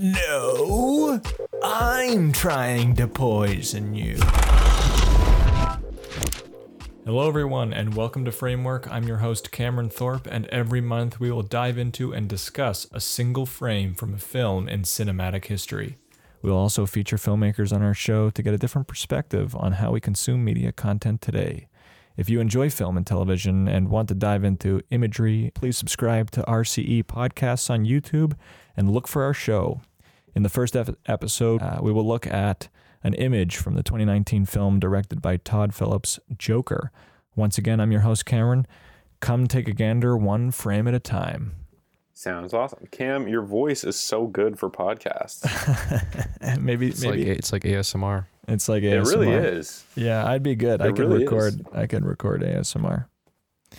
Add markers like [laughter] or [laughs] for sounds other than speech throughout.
No, I'm trying to poison you. Hello, everyone, and welcome to Framework. I'm your host, Cameron Thorpe, and every month we will dive into and discuss a single frame from a film in cinematic history. We'll also feature filmmakers on our show to get a different perspective on how we consume media content today. If you enjoy film and television and want to dive into imagery, please subscribe to RCE Podcasts on YouTube and look for our show. In the first episode, uh, we will look at an image from the 2019 film directed by Todd Phillips, Joker. Once again, I'm your host, Cameron. Come take a gander one frame at a time. Sounds awesome. Cam, your voice is so good for podcasts. [laughs] maybe It's maybe like it's like ASMR. It's like ASMR. It really is. Yeah, I'd be good. I could really is. record. I could record ASMR.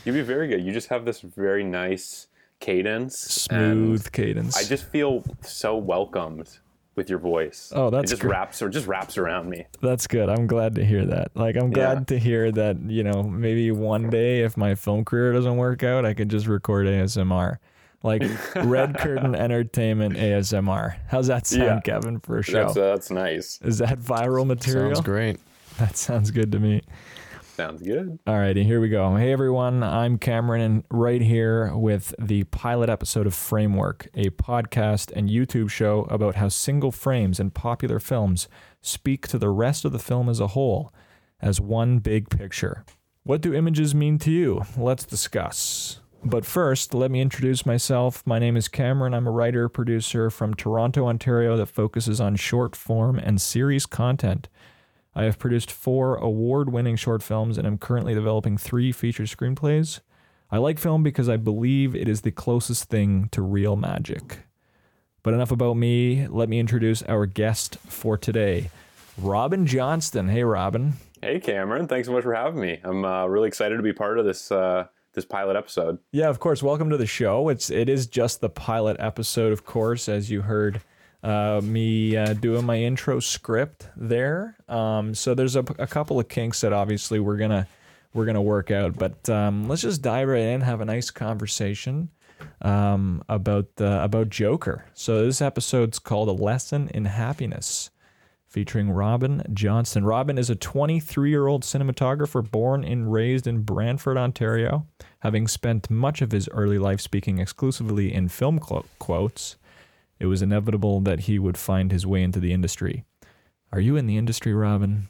You'd be very good. You just have this very nice cadence. Smooth cadence. I just feel so welcomed with your voice. Oh, that's it just wraps or just wraps around me. That's good. I'm glad to hear that. Like, I'm glad Yeah. to hear that, you know, maybe one day if my film career doesn't work out, I could just record ASMR. Like [laughs] Red Curtain Entertainment ASMR. How's that sound, Yeah. Kevin, for a show? That's uh, that's nice. Is that viral material? Sounds great. That sounds good to me. Sounds good. Alrighty, here we go. Hey everyone, I'm Cameron, and right here with the pilot episode of Framework, a podcast and YouTube show about how single frames in popular films speak to the rest of the film as a whole, as one big picture. What do images mean to you? Let's discuss. But first, let me introduce myself. My name is Cameron. I'm a writer producer from Toronto, Ontario that focuses on short form and series content. I have produced four award winning short films and am currently developing three feature screenplays. I like film because I believe it is the closest thing to real magic. But enough about me. Let me introduce our guest for today, Robin Johnston. Hey, Robin. Hey, Cameron. Thanks so much for having me. I'm uh, really excited to be part of this uh, this pilot episode. Yeah, of course. Welcome to the show. It's it is just the pilot episode, of course, as you heard uh, me uh, doing my intro script there. Um, so there's a, a couple of kinks that obviously we're gonna we're gonna work out. But um, let's just dive right in, have a nice conversation um, about uh, about Joker. So this episode's called "A Lesson in Happiness." Featuring Robin Johnston. Robin is a 23 year old cinematographer born and raised in Brantford, Ontario, having spent much of his early life speaking exclusively in film quotes. It was inevitable that he would find his way into the industry. Are you in the industry, Robin?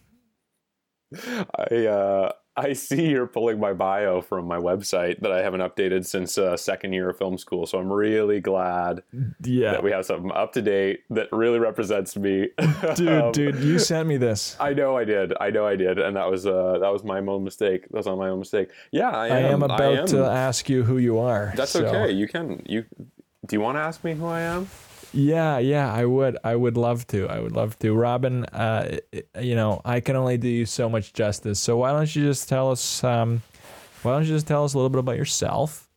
I uh, I see you're pulling my bio from my website that I haven't updated since uh, second year of film school. So I'm really glad Yeah. that we have something up to date that really represents me. [laughs] Dude, Um, dude, you sent me this. I know I did. I know I did, and that was uh, that was my own mistake. That was on my own mistake. Yeah, I am. I am about am. to ask you who you are. That's so- okay. You can. You do you want to ask me who I am? Yeah, yeah, I would. I would love to. I would love to. Robin, uh, you know, I can only do you so much justice. So why don't you just tell us? Um, why don't you just tell us a little bit about yourself,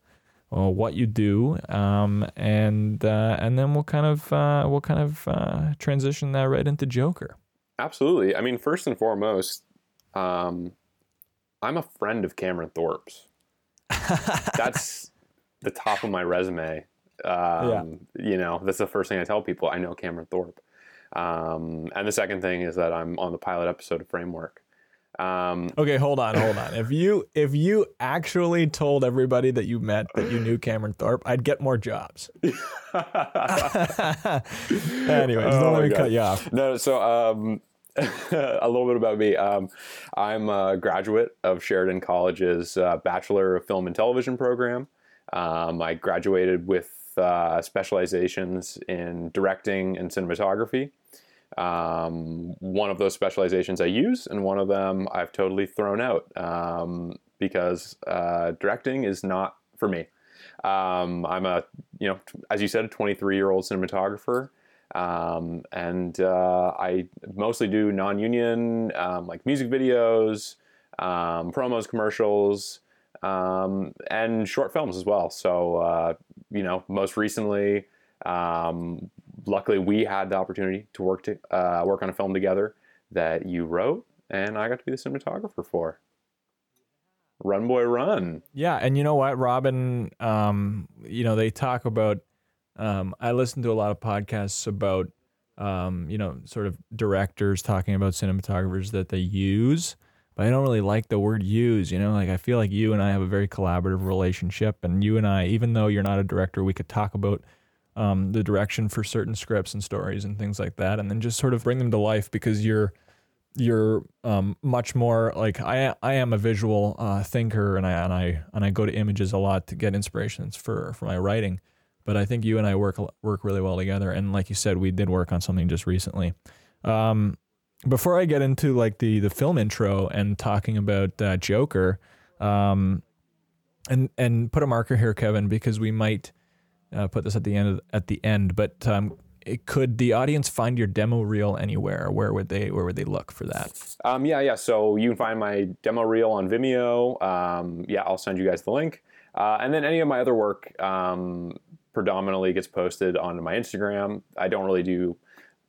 or what you do, um, and uh, and then we'll kind of uh, we'll kind of uh, transition that right into Joker. Absolutely. I mean, first and foremost, um, I'm a friend of Cameron Thorpe's. [laughs] That's the top of my resume. Um, You know, that's the first thing I tell people. I know Cameron Thorpe. Um, and the second thing is that I'm on the pilot episode of Framework. Um, Okay, hold on, hold on. If you if you actually told everybody that you met that you knew Cameron Thorpe, I'd get more jobs. [laughs] [laughs] Anyways, don't Oh let me God. cut you off. No, so um, [laughs] a little bit about me. Um, I'm a graduate of Sheridan College's uh, Bachelor of Film and Television program. Um, I graduated with uh, specializations in directing and cinematography. Um, one of those specializations I use, and one of them I've totally thrown out um, because uh, directing is not for me. Um, I'm a, you know, as you said, a 23 year old cinematographer. Um, and uh, I mostly do non-union, um, like music videos, um, promos, commercials, um, and short films as well. So uh, you know, most recently, um, luckily we had the opportunity to work to uh, work on a film together that you wrote, and I got to be the cinematographer for. Run Boy Run. Yeah, and you know what, Robin? Um, you know they talk about um, I listen to a lot of podcasts about, um, you know, sort of directors talking about cinematographers that they use, I don't really like the word use. You know, like I feel like you and I have a very collaborative relationship, and you and I, even though you're not a director, we could talk about um, the direction for certain scripts and stories and things like that, and then just sort of bring them to life because you're you're um, much more like I I am a visual uh, thinker and I and I and I go to images a lot to get inspirations for for my writing. But I think you and I work work really well together. And like you said, we did work on something just recently. Um, before I get into like the the film intro and talking about uh, Joker, um, and and put a marker here, Kevin, because we might uh, put this at the end of, at the end. But um, it, could the audience find your demo reel anywhere? Where would they Where would they look for that? Um, yeah, yeah. So you can find my demo reel on Vimeo. Um, yeah, I'll send you guys the link. Uh, and then any of my other work um, predominantly gets posted on my Instagram. I don't really do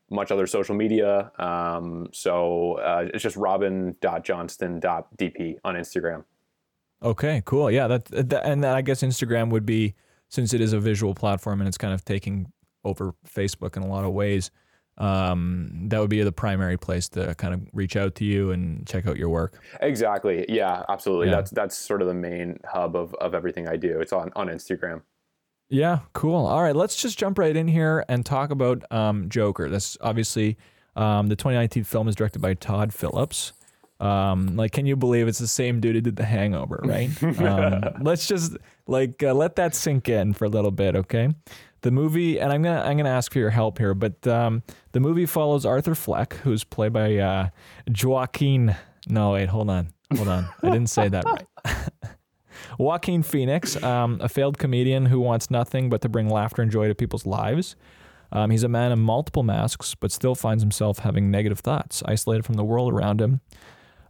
much other social media. Um, so uh, it's just robin.johnston.dp on Instagram. Okay, cool. Yeah, that, that and then I guess Instagram would be since it is a visual platform and it's kind of taking over Facebook in a lot of ways. Um, that would be the primary place to kind of reach out to you and check out your work. Exactly. Yeah, absolutely. Yeah. That's that's sort of the main hub of, of everything I do. It's on, on Instagram. Yeah, cool. All right, let's just jump right in here and talk about um, Joker. That's obviously um, the 2019 film is directed by Todd Phillips. Um, like, can you believe it's the same dude who did The Hangover, right? [laughs] um, let's just like uh, let that sink in for a little bit, okay? The movie, and I'm gonna I'm gonna ask for your help here, but um, the movie follows Arthur Fleck, who's played by uh, Joaquin. No, wait, hold on, hold on. I didn't say that right. [laughs] Joaquin Phoenix, um, a failed comedian who wants nothing but to bring laughter and joy to people's lives. Um, he's a man of multiple masks, but still finds himself having negative thoughts, isolated from the world around him.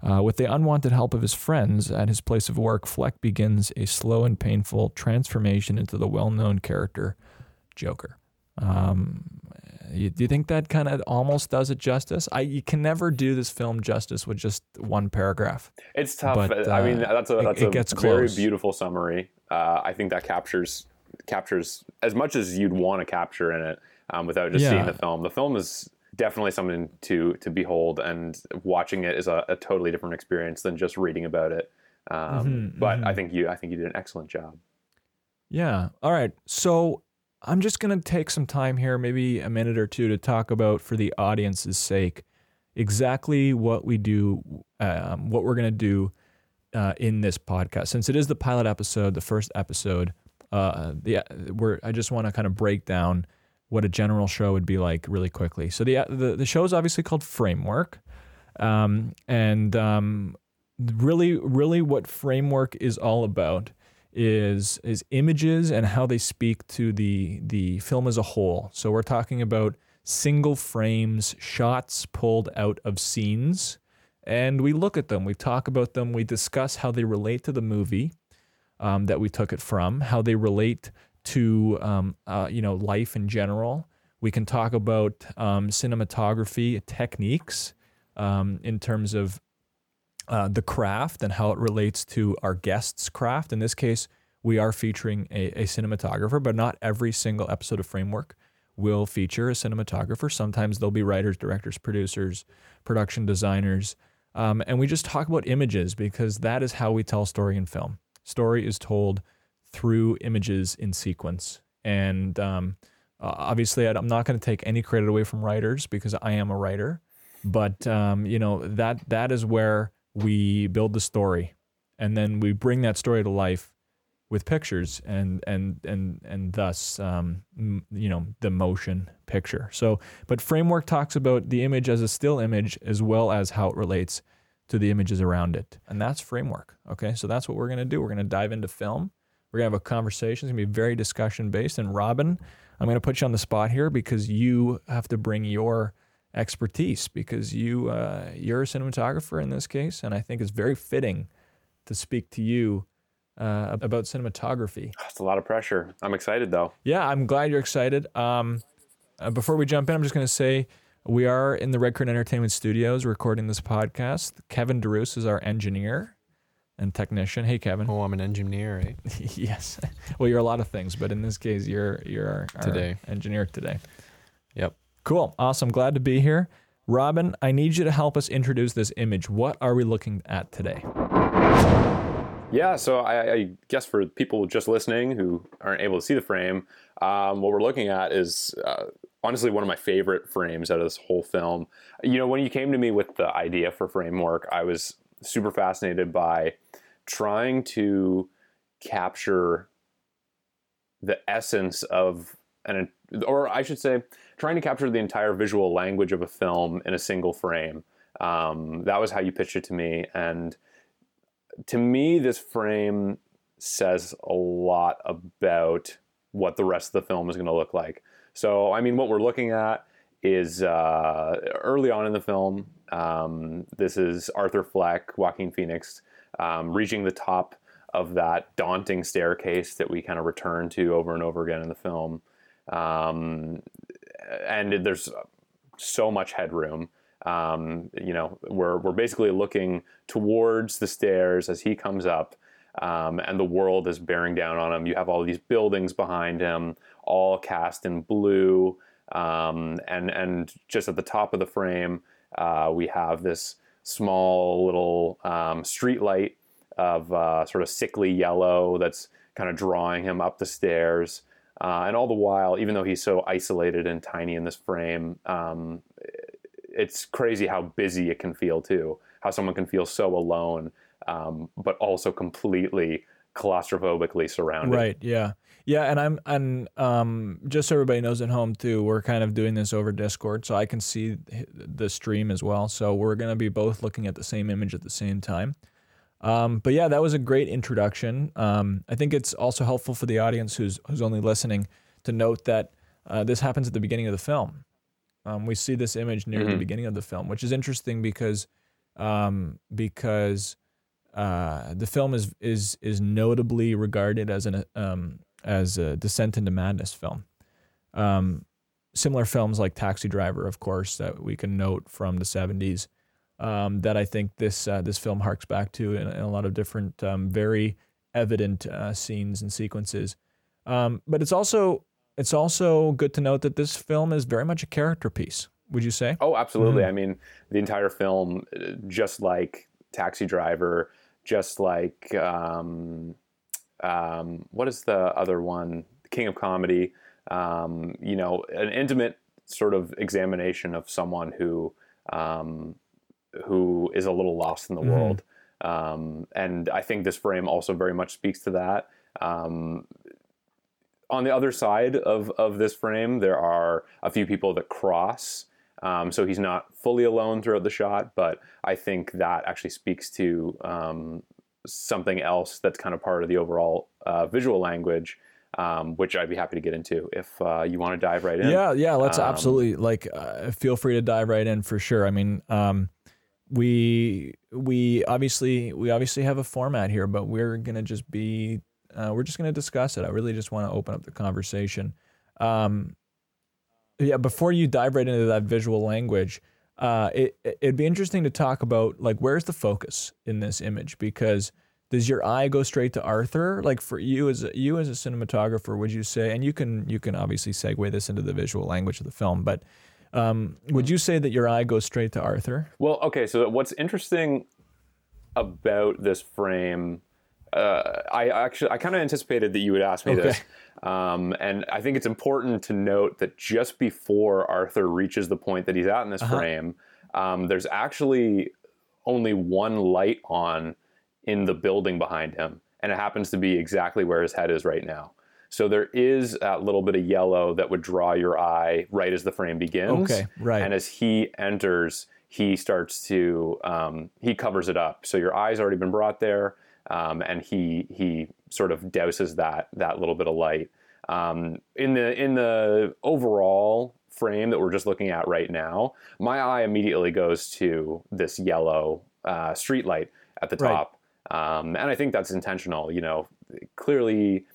Uh, with the unwanted help of his friends at his place of work, Fleck begins a slow and painful transformation into the well known character Joker. Um, you, do you think that kind of almost does it justice? I you can never do this film justice with just one paragraph. It's tough. But, uh, I mean, that's a that's it, it a very close. beautiful summary. Uh, I think that captures captures as much as you'd want to capture in it um, without just yeah. seeing the film. The film is definitely something to to behold, and watching it is a, a totally different experience than just reading about it. Um, mm-hmm, but mm-hmm. I think you I think you did an excellent job. Yeah. All right. So I'm just going to take some time here, maybe a minute or two, to talk about, for the audience's sake, exactly what we do, um, what we're going to do uh, in this podcast. Since it is the pilot episode, the first episode, uh, the, we're, I just want to kind of break down what a general show would be like really quickly. So the the, the show is obviously called Framework, um, and um, really, really, what Framework is all about is is images and how they speak to the the film as a whole. So we're talking about single frames, shots pulled out of scenes, and we look at them, we talk about them, we discuss how they relate to the movie um, that we took it from, how they relate to um, uh, you know life in general. We can talk about um, cinematography techniques um, in terms of uh, the craft and how it relates to our guest's craft. In this case, we are featuring a, a, cinematographer, but not every single episode of Framework will feature a cinematographer. Sometimes there'll be writers, directors, producers, production designers. Um, and we just talk about images because that is how we tell story in film. Story is told through images in sequence. And um, obviously, I'm not going to take any credit away from writers because I am a writer. But um, you know that that is where we build the story and then we bring that story to life with pictures and and and and thus um, you know the motion picture. So but framework talks about the image as a still image as well as how it relates to the images around it. And that's framework okay? So that's what we're going to do. We're going to dive into film. We're going to have a conversation. It's going to be very discussion based and robin i'm going to put you on the spot here because you have to bring your expertise because you uh, you're a cinematographer in this case, and I think it's very fitting to speak to you uh, about cinematography. It's a lot of pressure. I'm excited though. Yeah, I'm glad you're excited. Um, uh, before we jump in, I'm just going to say we are in the Red Curtain Entertainment Studios recording this podcast. Kevin DeRoos is our engineer. and technician. Hey, Kevin. Oh, I'm an engineer, right? [laughs] yes. Well, you're a lot of things, but in this case, you're you're our, our Today. engineer today. Yep. Cool. Awesome. Glad to be here. Robin, I need you to help us introduce this image. What are we looking at today? Yeah, so I, I guess for people just listening who aren't able to see the frame, um, what we're looking at is uh, honestly one of my favorite frames out of this whole film. You know, when you came to me with the idea for framework, I was super fascinated by trying to capture the essence of an, or I should say, trying to capture the entire visual language of a film in a single frame. Um, that was how you pitched it to me, and to me, this frame says a lot about what the rest of the film is going to look like. So, I mean, what we're looking at is uh, early on in the film. Um, this is Arthur Fleck, Joaquin Phoenix, um, reaching the top of that daunting staircase that we kind of return to over and over again in the film. Um, and there's so much headroom. Um, you know, we're, we're basically looking towards the stairs as he comes up, um, and the world is bearing down on him. You have all these buildings behind him, all cast in blue, um, and and just at the top of the frame, uh, we have this small little um, street light of uh, sort of sickly yellow that's kind of drawing him up the stairs. Uh, and all the while, even though he's so isolated and tiny in this frame, um, it's crazy how busy it can feel too. How someone can feel so alone, um, but also completely claustrophobically surrounded. Right. Yeah. Yeah. And I'm and um, just so everybody knows at home too, we're kind of doing this over Discord, so I can see the stream as well. So we're gonna be both looking at the same image at the same time. Um, but yeah, that was a great introduction. Um, I think it's also helpful for the audience who's who's only listening to note that uh, this happens at the beginning of the film. Um, we see this image near Mhm. the beginning of the film, which is interesting because um, because uh, the film is is is notably regarded as an um, as a descent into madness film. Um, similar films like Taxi Driver, of course, that we can note from the '70s. Um, that I think this uh, this film harks back to in, in a lot of different um, very evident uh, scenes and sequences. Um, but it's also it's also good to note that this film is very much a character piece. Would you say? Oh, absolutely. Mhm. I mean, the entire film, uh, just like Taxi Driver, just like um, um, what is the other one? King of Comedy. Um, you know, an intimate sort of examination of someone who um, who is a little lost in the Mhm. world. Um, and I think this frame also very much speaks to that. Um, on the other side of, of this frame, there are a few people that cross. Um, so he's not fully alone throughout the shot, but I think that actually speaks to um, something else that's kind of part of the overall uh, visual language, um, which I'd be happy to get into if uh, you want to dive right in. Yeah, yeah. Let's Um, absolutely like uh, feel free to dive right in for sure. I mean, um, we we obviously we obviously have a format here, but we're gonna just be uh, we're just gonna discuss it. I really just want to open up the conversation. Um, yeah, before you dive right into that visual language, uh, it it'd be interesting to talk about like where's the focus in this image because does your eye go straight to Arthur? Like for you as a, you as a cinematographer, would you say? And you can you can obviously segue this into the visual language of the film, but um, would you say that your eye goes straight to Arthur? Well, okay. So what's interesting about this frame, uh, I actually I kind of anticipated that you would ask me this, um, and I think it's important to note that just before Arthur reaches the point that he's at in this Uh-huh. frame, um, there's actually only one light on in the building behind him, and it happens to be exactly where his head is right now. So there is that little bit of yellow that would draw your eye right as the frame begins. Okay, right. And as he enters, he starts to um, he covers it up. So your eye's already been brought there, um, and he he sort of douses that that little bit of light. Um, in the in the overall frame that we're just looking at right now, my eye immediately goes to this yellow uh, street light at the Right. top, um, and I think that's intentional. You know, clearly,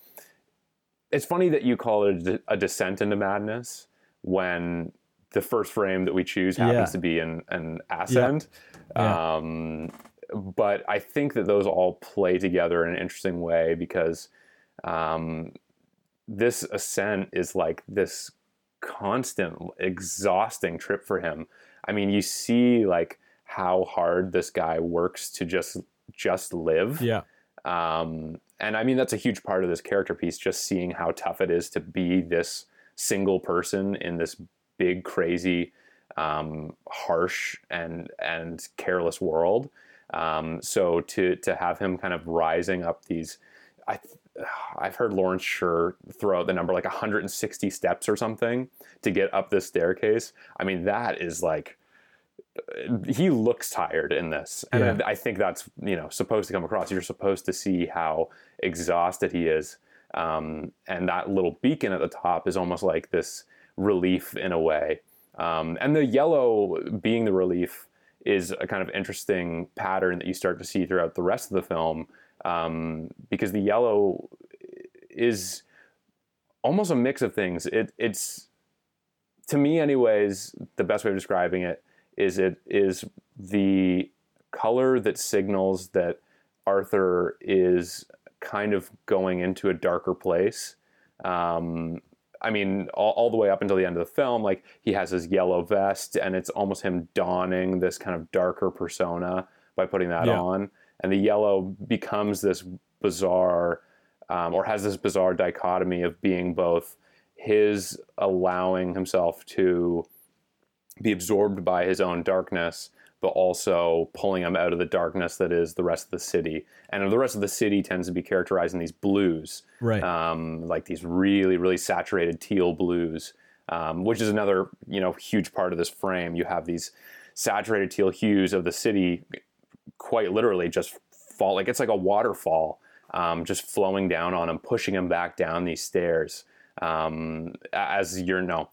it's funny that you call it a, a descent into madness when the first frame that we choose happens Yeah. to be an, an ascent. Yeah. Um, but I think that those all play together in an interesting way because um, this ascent is like this constant, exhausting trip for him. I mean, you see like how hard this guy works to just just live. Yeah. Um, and I mean, that's a huge part of this character piece, just seeing how tough it is to be this single person in this big, crazy, um, harsh and and careless world. Um, so to to have him kind of rising up these, I I've heard Lawrence Sher throw out the number like 160 steps or something to get up this staircase. I mean, that is like he looks tired in this, and Yeah. I, I think that's you know supposed to come across. You're supposed to see how exhausted he is, um, and that little beacon at the top is almost like this relief in a way. Um, and the yellow being the relief is a kind of interesting pattern that you start to see throughout the rest of the film, um, because the yellow is almost a mix of things. It, it's to me, anyways, the best way of describing it is it is the color that signals that Arthur is kind of going into a darker place. Um, I mean, all, all the way up until the end of the film, like he has his yellow vest, and it's almost him donning this kind of darker persona by putting that Yeah. on. And the yellow becomes this bizarre, um, or has this bizarre dichotomy of being both his allowing himself to be absorbed by his own darkness, but also pulling him out of the darkness that is the rest of the city. And the rest of the city tends to be characterized in these blues, Right. um, like these really, really saturated teal blues, um, which is another you know huge part of this frame. You have these saturated teal hues of the city, quite literally just fall like it's like a waterfall, um, just flowing down on him, pushing him back down these stairs. Um, as you're no,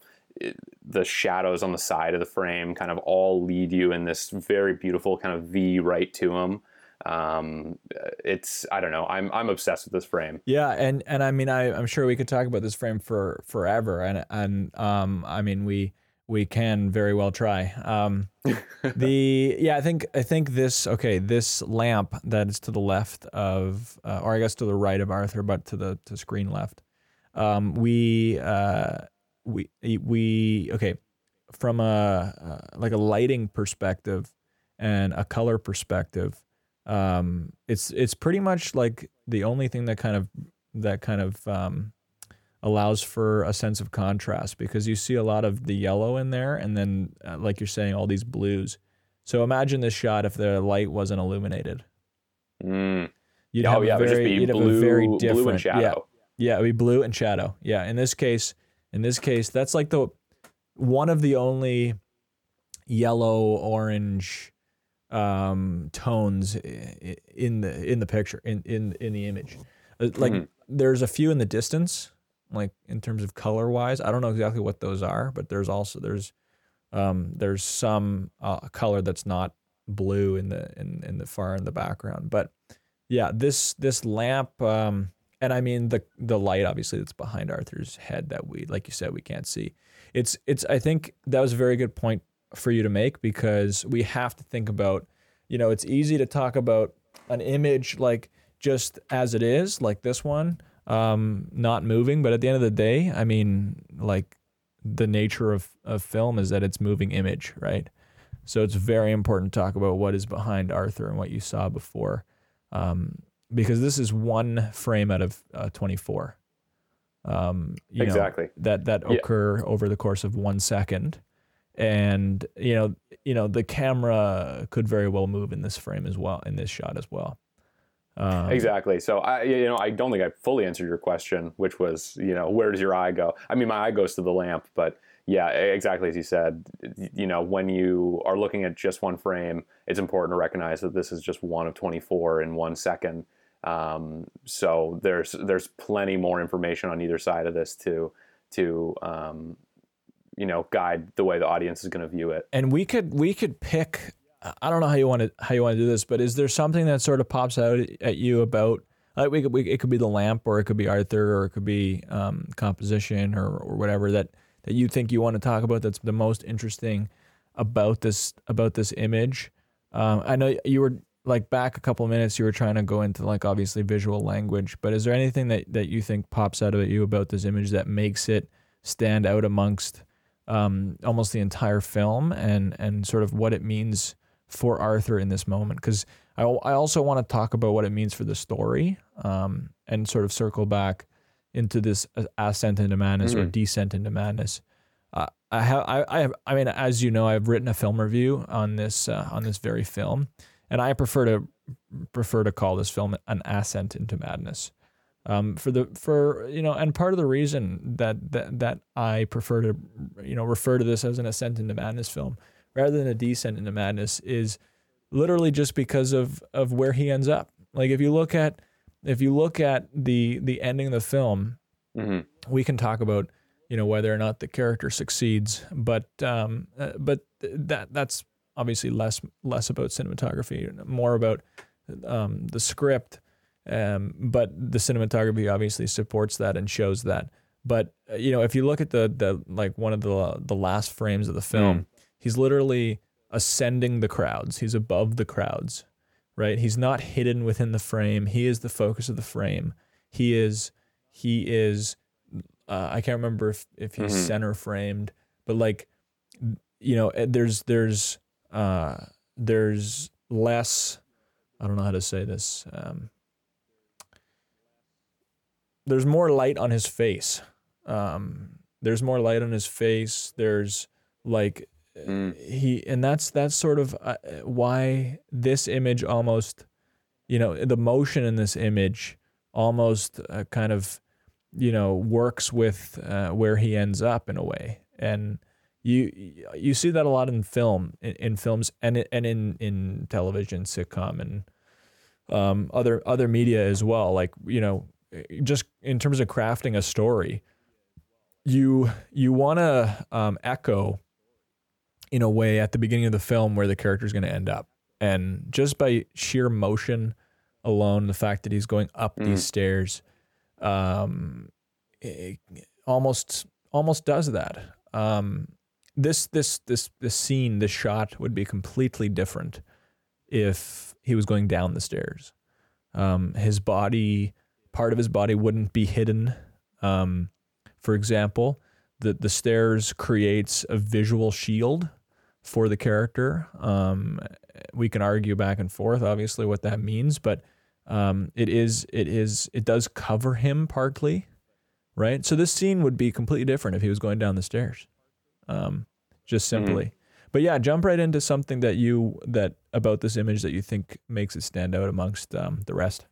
the shadows on the side of the frame kind of all lead you in this very beautiful kind of V right to him. Um, it's I don't know. I'm I'm obsessed with this frame. Yeah, and and I mean, I I'm sure we could talk about this frame for forever, and and um, I mean, we we can very well try. Um, [laughs] the yeah, I think I think this okay, this lamp that is to the left of, uh, or I guess to the right of Arthur, but to the to screen left. Um, we uh, we we okay, from a uh, like a lighting perspective and a color perspective um, it's it's pretty much like the only thing that kind of that kind of um, allows for a sense of contrast because you see a lot of the yellow in there and then uh, like you're saying all these blues so imagine this shot if the light wasn't illuminated Mm. you'd oh have yeah, a it would just very, be you'd have a very blue different and shadow. yeah yeah it would be blue and shadow yeah in this case in this case that's like the one of the only yellow orange um tones in the in the picture in in in the image. Uh, like Mhm. there's a few in the distance like in terms of color wise i don't know exactly what those are but there's also there's um there's some uh, color that's not blue in the in in the far in the background. But yeah this this lamp um and i mean the the light obviously that's behind arthur's head that we like you said we can't see. It's it's i think that was a very good point for you to make because we have to think about you know it's easy to talk about an image like just as it is like this one um not moving. But at the end of the day i mean like the nature of, of film is that it's moving image right? So it's very important to talk about what is behind arthur and what you saw before. Um, because this is one frame out of uh, 24 um, you know, Exactly. that that Yeah. occur over the course of one second and you know you know the camera could very well move in this frame as well in this shot as well um, Exactly. So I, you know, I don't think I fully answered your question, which was, you know, where does your eye go? I mean, my eye goes to the lamp, but yeah, exactly as you said. You know, when you are looking at just one frame, it's important to recognize that this is just one of 24 in one second. Um, so there's there's plenty more information on either side of this to to um, you know guide the way the audience is going to view it. and we could we could pick I don't know how you want to how you want to do this, but is there something that sort of pops out at you about like we could we, it could be the lamp or it could be Arthur or it could be um, composition or or whatever that that you think you want to talk about that's the most interesting about this about this image. Um, I know you were like back a couple of minutes, you were trying to go into like obviously visual language, but is there anything that that you think pops out of you about this image that makes it stand out amongst um, almost the entire film and and sort of what it means for Arthur in this moment? Because I I also want to talk about what it means for the story um, and sort of circle back into this ascent into madness mm-hmm. or descent into madness. Uh, I have I, I have I mean as you know I've written a film review on this uh, on this very film and I prefer to prefer to call this film an ascent into madness. Um, for the for you know, and part of the reason that that that I prefer to you know refer to this as an ascent into madness film rather than a descent into madness is literally just because of of where he ends up. Like if you look at if you look at the the ending of the film, mm-hmm. we can talk about you know whether or not the character succeeds, but um, uh, but that that's obviously less less about cinematography, more about um, the script. Um, but the cinematography obviously supports that and shows that. But uh, you know, if you look at the the like one of the the last frames of the film, mm. he's literally ascending the crowds. He's above the crowds, right? He's not hidden within the frame. He is the focus of the frame. He is he is. Uh, I can't remember if if he's mm-hmm. center framed, but like you know, eh, there's there's uh, there's less. I don't know how to say this. Um, there's more light on his face. Um, there's more light on his face. There's like mm. he, and that's that's sort of uh, why this image almost, you know, the motion in this image almost uh, kind of, you know, works with uh, where he ends up in a way, and you you see that a lot in film in, in films and and in in television sitcom and um, other other media as well. Like you know just in terms of crafting a story you you want to um, echo in a way at the beginning of the film where the character is going to end up. And just by sheer motion alone the fact that he's going up mm. these stairs um, almost almost does that. Um, this this this this scene, this shot would be completely different if he was going down the stairs. Um, his body, part of his body, wouldn't be hidden. Um, for example, the the stairs creates a visual shield for the character. Um, we can argue back and forth, obviously, what that means, but um, it is it is it does cover him partly, right? So this scene would be completely different if he was going down the stairs um, just mm-hmm. simply. Mm-hmm. But yeah, jump right into something that you that about this image that you think makes it stand out amongst um, the rest.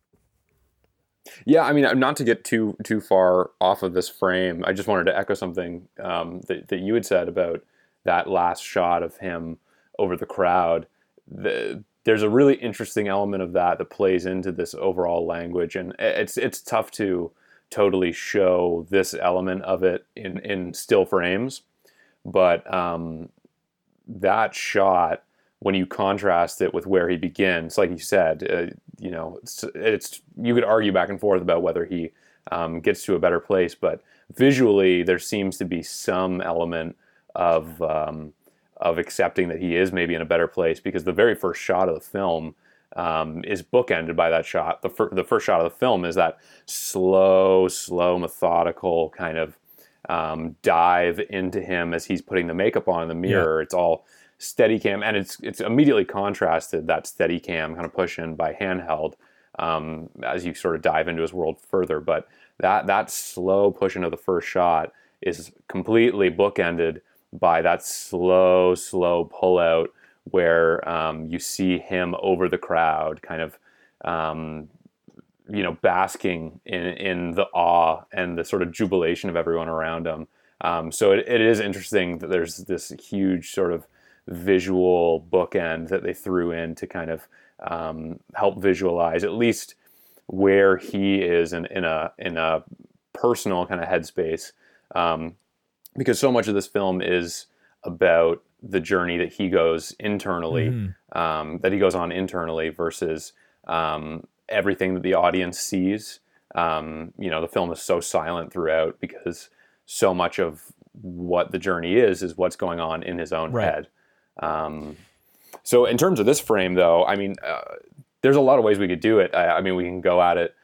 Yeah, I mean, not to get too too far off of this frame, I just wanted to echo something um, that that you had said about that last shot of him over the crowd. The, there's a really interesting element of that that plays into this overall language, and it's it's tough to totally show this element of it in in still frames but um, that shot, when you contrast it with where he begins, like you said, uh, you know, it's, it's, you could argue back and forth about whether he um, gets to a better place, but visually there seems to be some element of um, of accepting that he is maybe in a better place because the very first shot of the film um, is bookended by that shot. The, fir- the first shot of the film is that slow, slow, methodical kind of um, dive into him as he's putting the makeup on in the mirror. Yeah. It's all steady cam, and it's it's immediately contrasted that steady cam kind of push in by handheld um, as you sort of dive into his world further. But that that slow push into the first shot is completely bookended by that slow, slow pull out where um, you see him over the crowd, kind of um, you know, basking in in the awe and the sort of jubilation of everyone around him. Um, so it, it is interesting that there's this huge sort of visual bookend that they threw in to kind of um, help visualize at least where he is in, in a in a personal kind of headspace. Um, because so much of this film is about the journey that he goes internally, mm-hmm. um, that he goes on internally versus um, everything that the audience sees. Um, you know, the film is so silent throughout because so much of what the journey is is what's going on in his own right. head. Um, so, in terms of this frame, though, I mean, uh, there's a lot of ways we could do it. I, I mean, we can go at it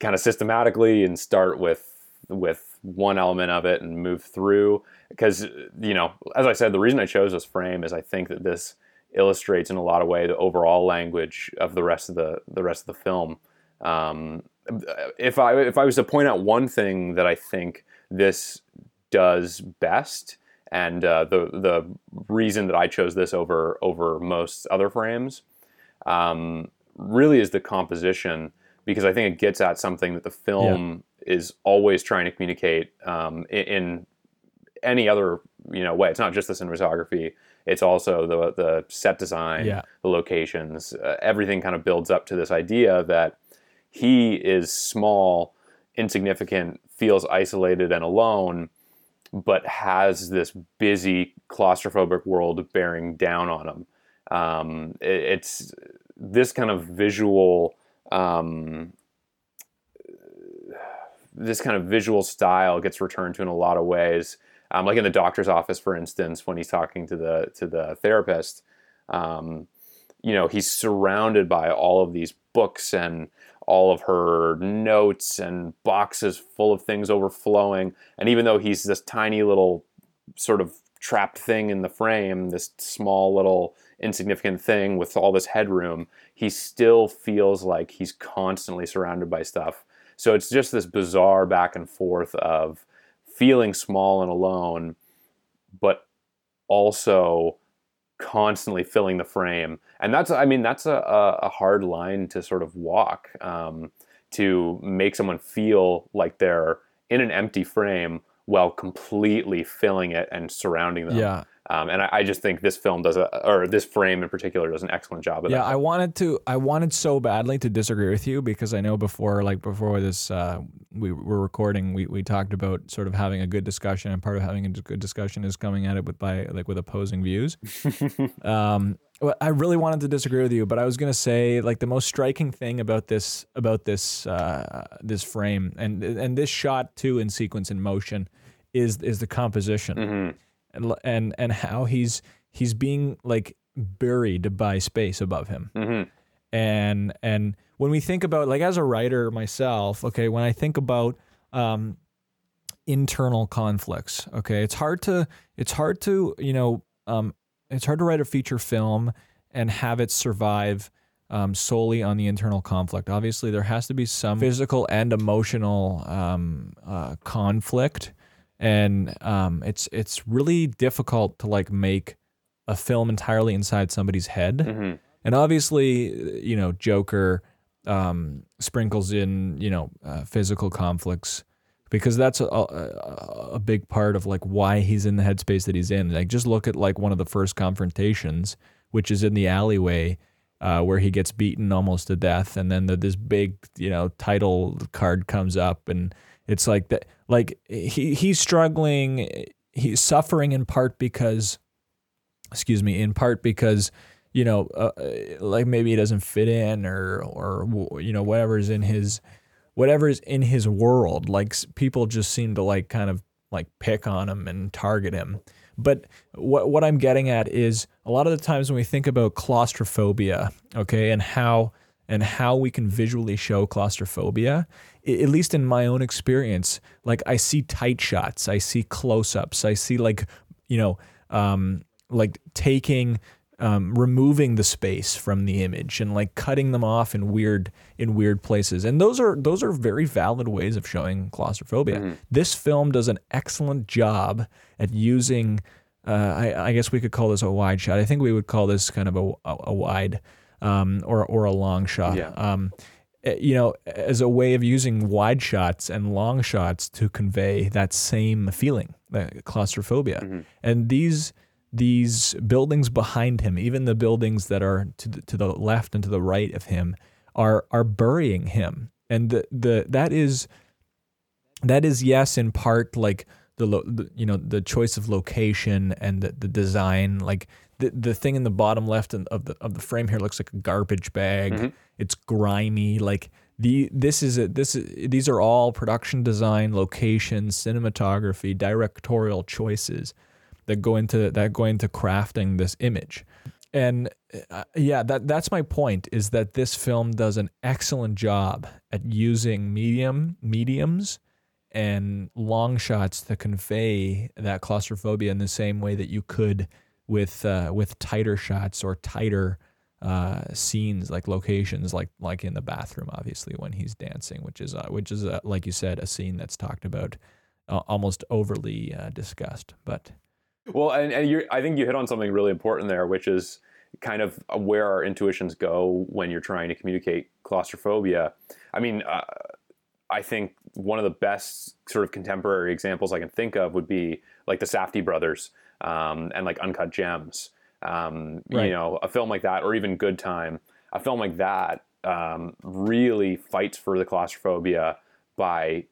kind of systematically and start with with one element of it and move through because you know as i said the reason i chose this frame is i think that this illustrates in a lot of way the overall language of the rest of the the rest of the film um, if i if i was to point out one thing that i think this does best and uh, the the reason that i chose this over over most other frames um, really is the composition because I think it gets at something that the film yeah. is always trying to communicate um, in, in, any other you know way. It's not just the cinematography; it's also the the set design, yeah. the locations. Uh, everything kind of builds up to this idea that he is small, insignificant, feels isolated and alone, but has this busy claustrophobic world bearing down on him. Um, it, it's this kind of visual um, this kind of visual style gets returned to in a lot of ways. Um, like in the doctor's office, for instance, when he's talking to the to the therapist, um, you know, he's surrounded by all of these books and all of her notes and boxes full of things overflowing. And even though he's this tiny little sort of trapped thing in the frame, this small little insignificant thing with all this headroom, he still feels like he's constantly surrounded by stuff. So it's just this bizarre back and forth of feeling small and alone, but also constantly filling the frame. And that's, I mean, that's a, a hard line to sort of walk um, to make someone feel like they're in an empty frame while completely filling it and surrounding them. Yeah. Um, and I, I, just think this film does a, or this frame in particular does an excellent job of yeah, that. Yeah, I wanted to, I wanted so badly to disagree with you because I know before, like before this, uh, we were recording, we, we talked about sort of having a good discussion, and part of having a good discussion is coming at it with by like with opposing views. [laughs] um, I really wanted to disagree with you, but I was gonna say like the most striking thing about this about this uh, this frame and and this shot too in sequence in motion is is the composition. Mm-hmm and and and how he's he's being like buried by space above him. Mm-hmm. And and when we think about like as a writer myself, okay, when I think about um, internal conflicts, okay, it's hard to it's hard to you know um, it's hard to write a feature film and have it survive um, solely on the internal conflict. Obviously, there has to be some physical and emotional um, uh, conflict and um, it's it's really difficult to like make a film entirely inside somebody's head. Mm-hmm. And obviously, you know, Joker um, sprinkles in you know uh, physical conflicts because that's a, a, a big part of like why he's in the headspace that he's in. Like just look at like one of the first confrontations, which is in the alleyway. Uh, where he gets beaten almost to death, and then the, this big, you know, title card comes up, and it's like that like he he's struggling he's suffering in part because excuse me in part because you know uh, like maybe he doesn't fit in or or you know whatever's in his whatever's in his world. Like people just seem to like kind of like pick on him and target him. But what what I'm getting at is a lot of the times when we think about claustrophobia okay and how and how we can visually show claustrophobia at least in my own experience, like I see tight shots, I see close ups, I see like, you know, um, like taking, um, removing the space from the image and like cutting them off in weird in weird places. And those are those are very valid ways of showing claustrophobia. Mm-hmm. This film does an excellent job at using. Uh, I, I, guess we could call this a wide shot. I think we would call this kind of a, a, a wide um, or or a long shot. Yeah. Um, you know, as a way of using wide shots and long shots to convey that same feeling, that claustrophobia. Mm-hmm. And these these buildings behind him, even the buildings that are to the, to the left and to the right of him, are are burying him. And the the that is that is yes, in part like the, lo, the you know the choice of location and the, the design like the the thing in the bottom left of the of the frame here looks like a garbage bag. Mm-hmm. It's grimy. Like the this is a, this is these are all production design, location, cinematography, directorial choices that go into that go into crafting this image. and uh, yeah, that that's my point. Is that this film does an excellent job at using medium mediums and long shots to convey that claustrophobia in the same way that you could with uh, with tighter shots or tighter uh, scenes like locations like like in the bathroom obviously when he's dancing which is uh, which is uh, like you said a scene that's talked about uh, almost overly uh, discussed but well and, and I think you hit on something really important there which is kind of where our intuitions go when you're trying to communicate claustrophobia I mean uh, I think one of the best sort of contemporary examples I can think of would be like the Safdie brothers um, and like Uncut Gems. Um, right. You know, a film like that, or even Good Time, a film like that um, really fights for the claustrophobia by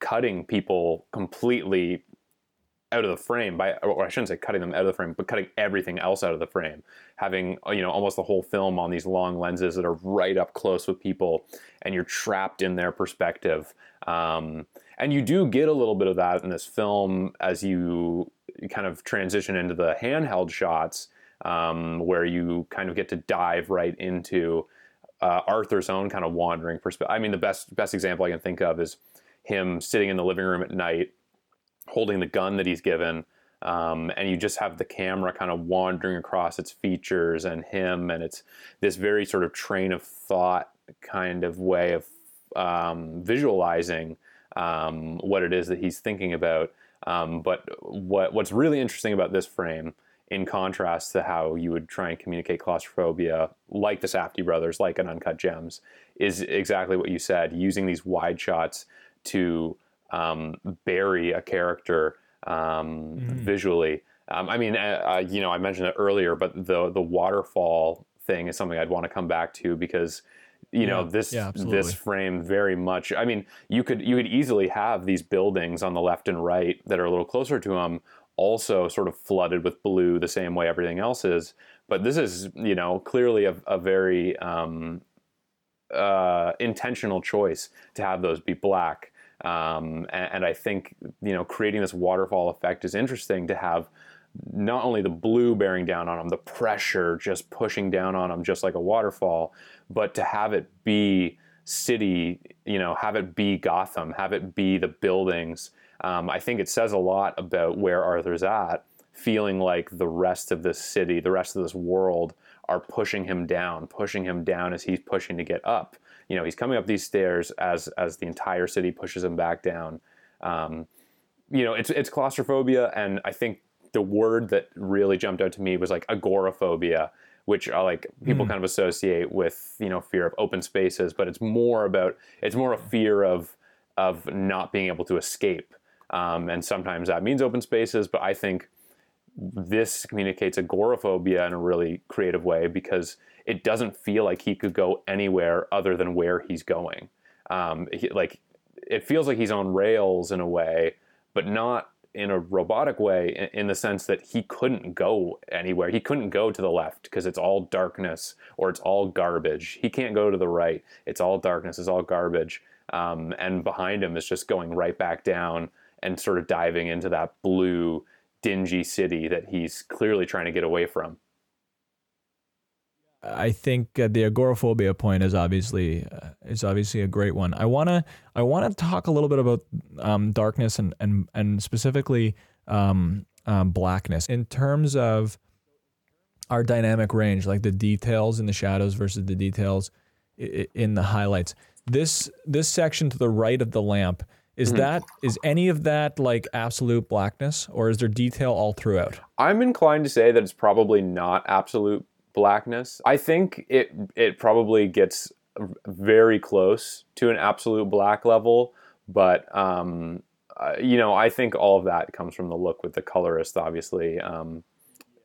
cutting people completely out of the frame by or I shouldn't say cutting them out of the frame but cutting everything else out of the frame having you know almost the whole film on these long lenses that are right up close with people and you're trapped in their perspective um, and you do get a little bit of that in this film as you kind of transition into the handheld shots um, where you kind of get to dive right into uh, Arthur's own kind of wandering perspective. I mean, the best best example I can think of is him sitting in the living room at night, holding the gun that he's given, um, and you just have the camera kind of wandering across its features and him, and it's this very sort of train of thought kind of way of um, visualizing um, what it is that he's thinking about. Um, but what what's really interesting about this frame, in contrast to how you would try and communicate claustrophobia, like the Safdie brothers, like an Uncut Gems, is exactly what you said. Using these wide shots to um, bury a character um, mm. visually. Um, I mean, uh, uh, you know, I mentioned it earlier, but the the waterfall thing is something I'd want to come back to because you know this yeah, this frame very much i mean you could you could easily have these buildings on the left and right that are a little closer to them also sort of flooded with blue the same way everything else is but this is you know clearly a, a very um, uh, intentional choice to have those be black um, and, and, I think you know creating this waterfall effect is interesting to have not only the blue bearing down on them, the pressure just pushing down on them, just like a waterfall, but to have it be city, you know, have it be Gotham, have it be the buildings. Um, I think it says a lot about where Arthur's at, feeling like the rest of this city, the rest of this world are pushing him down, pushing him down as he's pushing to get up. You know, he's coming up these stairs as as the entire city pushes him back down. Um, you know, it's it's claustrophobia, and I think the word that really jumped out to me was like agoraphobia, which are like people mm. kind of associate with you know fear of open spaces, but it's more about it's more a fear of of not being able to escape, um, and sometimes that means open spaces. But I think this communicates agoraphobia in a really creative way because it doesn't feel like he could go anywhere other than where he's going. Um, he, like it feels like he's on rails in a way, but not in a robotic way in the sense that he couldn't go anywhere. He couldn't go to the left because it's all darkness or it's all garbage. He can't go to the right. It's all darkness. It's all garbage. Um, and behind him is just going right back down and sort of diving into that blue, dingy city that he's clearly trying to get away from. I think uh, the agoraphobia point is obviously uh, is obviously a great one. I wanna I wanna talk a little bit about um, darkness and and and specifically um, um, blackness in terms of our dynamic range, like the details in the shadows versus the details in the highlights. This this section to the right of the lamp is mm-hmm. that is any of that like absolute blackness or is there detail all throughout? I'm inclined to say that it's probably not absolute blackness. I think it it probably gets very close to an absolute black level, but um, uh, you know, I think all of that comes from the look with the colorist. Obviously, um,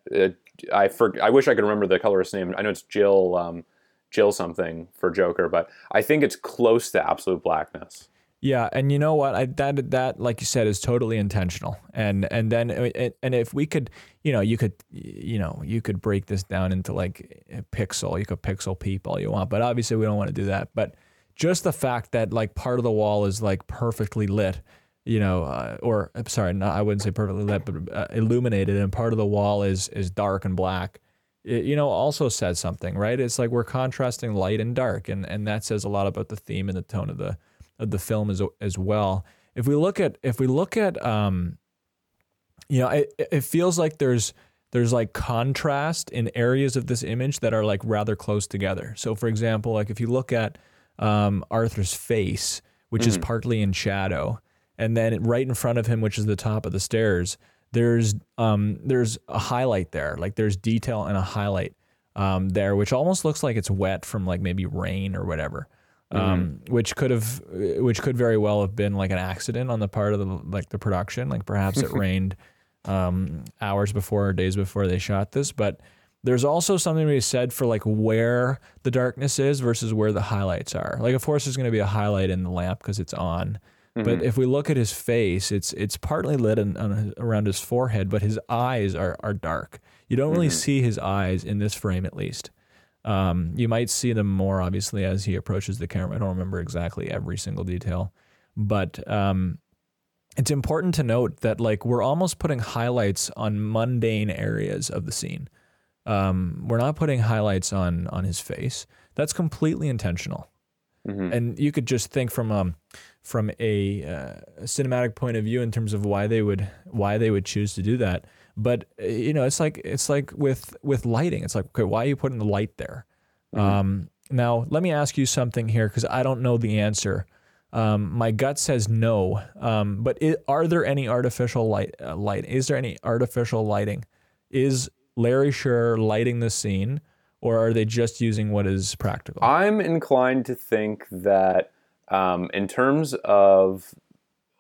it, I for, I wish I could remember the colorist's name. I know it's Jill um, Jill something for Joker, but I think it's close to absolute blackness. Yeah, and you know what? I that that like you said is totally intentional. And and then uh, and if we could, you know, you could you know, you could break this down into like a pixel. You could pixel peep all you want, but obviously we don't want to do that. But just the fact that like part of the wall is like perfectly lit, you know, uh, or I'm sorry, not, I wouldn't say perfectly lit, but uh, illuminated, and part of the wall is is dark and black. it, you know, also says something, right? It's like we're contrasting light and dark, and and that says a lot about the theme and the tone of the of the film as as well. If we look at if we look at um, you know, it it feels like there's there's like contrast in areas of this image that are like rather close together. So, for example, like if you look at um, Arthur's face, which is partly in shadow, and then right in front of him, which is the top of the stairs, there's um, there's a highlight there, like there's detail and a highlight um, there, which almost looks like it's wet from like maybe rain or whatever. Um, which could have, which could very well have been like an accident on the part of the like the production. Like perhaps it [laughs] rained um, hours before or days before they shot this. But there's also something to be said for like where the darkness is versus where the highlights are. Like, of course, there's going to be a highlight in the lamp because it's on. But if we look at his face, it's it's partly lit in, on, around his forehead, but his eyes are are dark. You don't really see his eyes in this frame, at least. Um, you might see them more obviously as he approaches the camera. I don't remember exactly every single detail, but um, it's important to note that like we're almost putting highlights on mundane areas of the scene. Um, we're not putting highlights on on his face. That's completely intentional. And you could just think from um from a, uh, cinematic point of view in terms of why they would why they would choose to do that. But uh, you know, it's like it's like with with lighting. It's like okay, why are you putting the light there? Um, now, let me ask you something here because I don't know the answer. Um, my gut says no. Um, but i are there any artificial light? Uh, light? Is there any artificial lighting? Is Larry Sher lighting the scene, or are they just using what is practical? I'm inclined to think that um, in terms of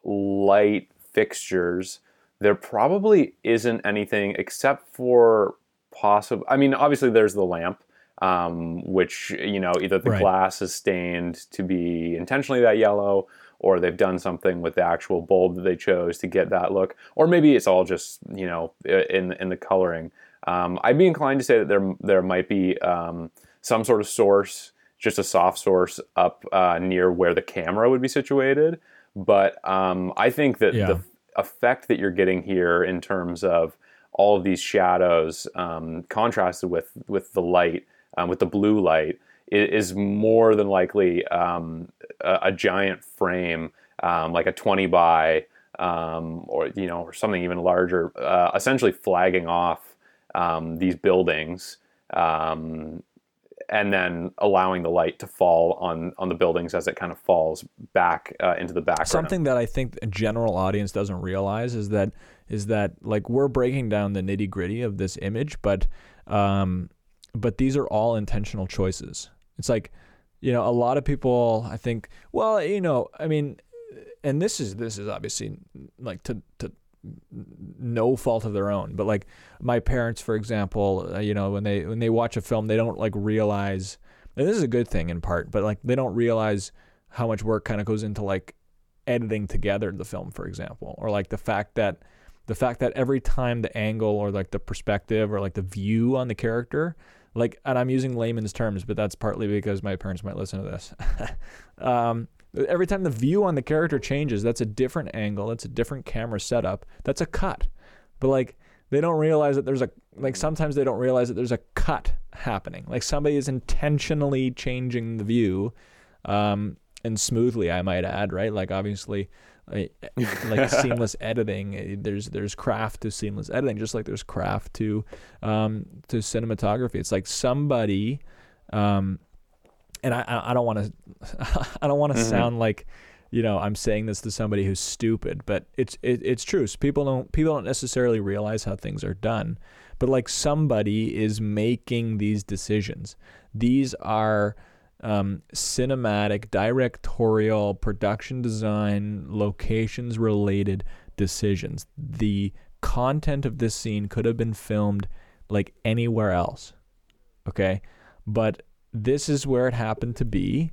light fixtures, there probably isn't anything except for possible. I mean, obviously there's the lamp, um, which you know either the Right. glass is stained to be intentionally that yellow, or they've done something with the actual bulb that they chose to get that look, or maybe it's all just you know in in the coloring. Um, I'd be inclined to say that there there might be um, some sort of source, just a soft source up uh, near where the camera would be situated. But um, I think that Yeah. the effect that you're getting here in terms of all of these shadows um, contrasted with with the light, um, with the blue light, is more than likely um, a, a giant frame, um, like a 20 by, um, or you know, or something even larger, uh, essentially flagging off um, these buildings. Um, and then allowing the light to fall on on the buildings as it kind of falls back uh, into the background. Something that I think a general audience doesn't realize is that is that like we're breaking down the nitty gritty of this image, but um, but these are all intentional choices. It's like you know a lot of people I think well you know I mean, and this is this is obviously like to to no fault of their own. But like my parents for example uh, you know when they when they watch a film they don't like realize and this is a good thing in part but like they don't realize how much work kind of goes into like editing together the film for example or like the fact that the fact that every time the angle or like the perspective or like the view on the character like and i'm using layman's terms but that's partly because my parents might listen to this. [laughs] Um, every time the view on the character changes that's a different angle that's a different camera setup that's a cut. But like they don't realize that there's a like sometimes they don't realize that there's a cut happening. Like somebody is intentionally changing the view um, and smoothly i might add right? Like obviously like [laughs] like seamless editing eh, there's there's craft to seamless editing just like there's craft to um to cinematography. It's like somebody um and i i don't want to i don't want [laughs] to sound like you know i'm saying this to somebody who's stupid but it's it, it's true So people don't people don't necessarily realize how things are done but like somebody is making these decisions these are um, cinematic, directorial, production design, locations related decisions. The content of this scene could have been filmed like anywhere else. Okay? But this is where it happened to be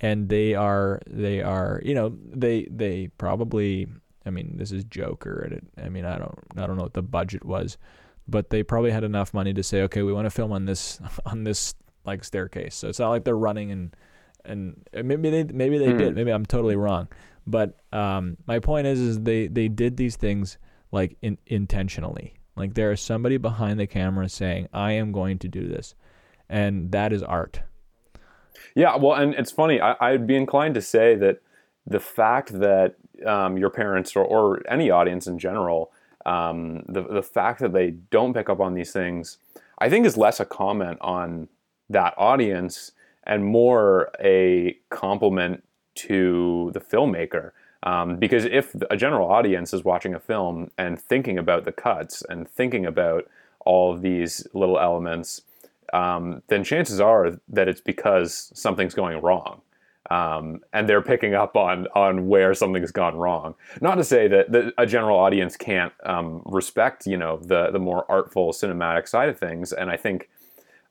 and they are they are, you know, they they probably I mean, this is Joker and it, I mean, I don't I don't know what the budget was, but they probably had enough money to say, "Okay, we want to film on this [laughs] on this like staircase." So it's not like they're running and and maybe they maybe they did. Maybe I'm totally wrong. But um, my point is, is they they did these things like in, intentionally. Like there is somebody behind the camera saying, "I am going to do this," and that is art. Yeah, well, and it's funny. I, I'd be inclined to say that the fact that um, your parents or, or any audience in general, um, the the fact that they don't pick up on these things, I think is less a comment on that audience and more a compliment to the filmmaker. Um, because if a general audience is watching a film and thinking about the cuts and thinking about all of these little elements, um, then chances are that it's because something's going wrong. Um, and they're picking up on on where something's gone wrong. Not to say that, that a general audience can't um, respect, you know, the the more artful cinematic side of things. And I think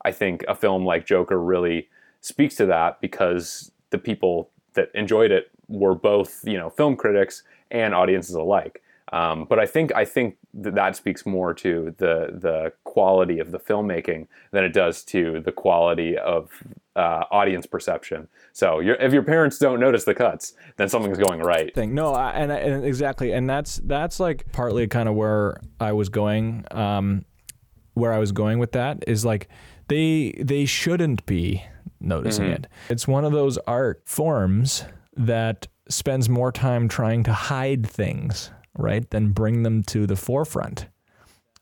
I think a film like Joker really speaks to that because the people that enjoyed it were both you know film critics and audiences alike. Um, but I think I think that, that speaks more to the the quality of the filmmaking than it does to the quality of uh, audience perception. So if your parents don't notice the cuts, then something's going right. Thing. No, I, and, and exactly, and that's that's like partly kind of where I was going. Um, where I was going with that is like they they shouldn't be noticing mm-hmm. it. It's one of those art forms that spends more time trying to hide things, right, Then bring them to the forefront,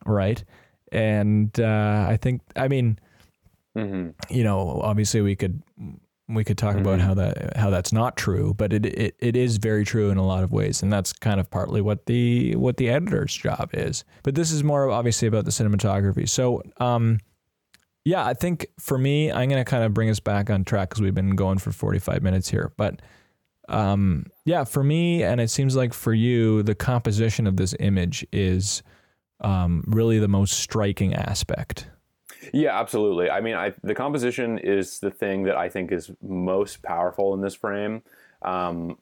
right? And uh, I think, I mean, mm-hmm. you know, obviously we could we could talk mm-hmm. about how that how that's not true, but it, it it is very true in a lot of ways, and that's kind of partly what the what the editor's job is. But this is more obviously about the cinematography. So, um, yeah, I think for me, I'm gonna kind of bring us back on track because we've been going for 45 minutes here, but um, yeah, for me, and it seems like for you, the composition of this image is um, really the most striking aspect. Yeah, absolutely. I mean, I, the composition is the thing that I think is most powerful in this frame. Um,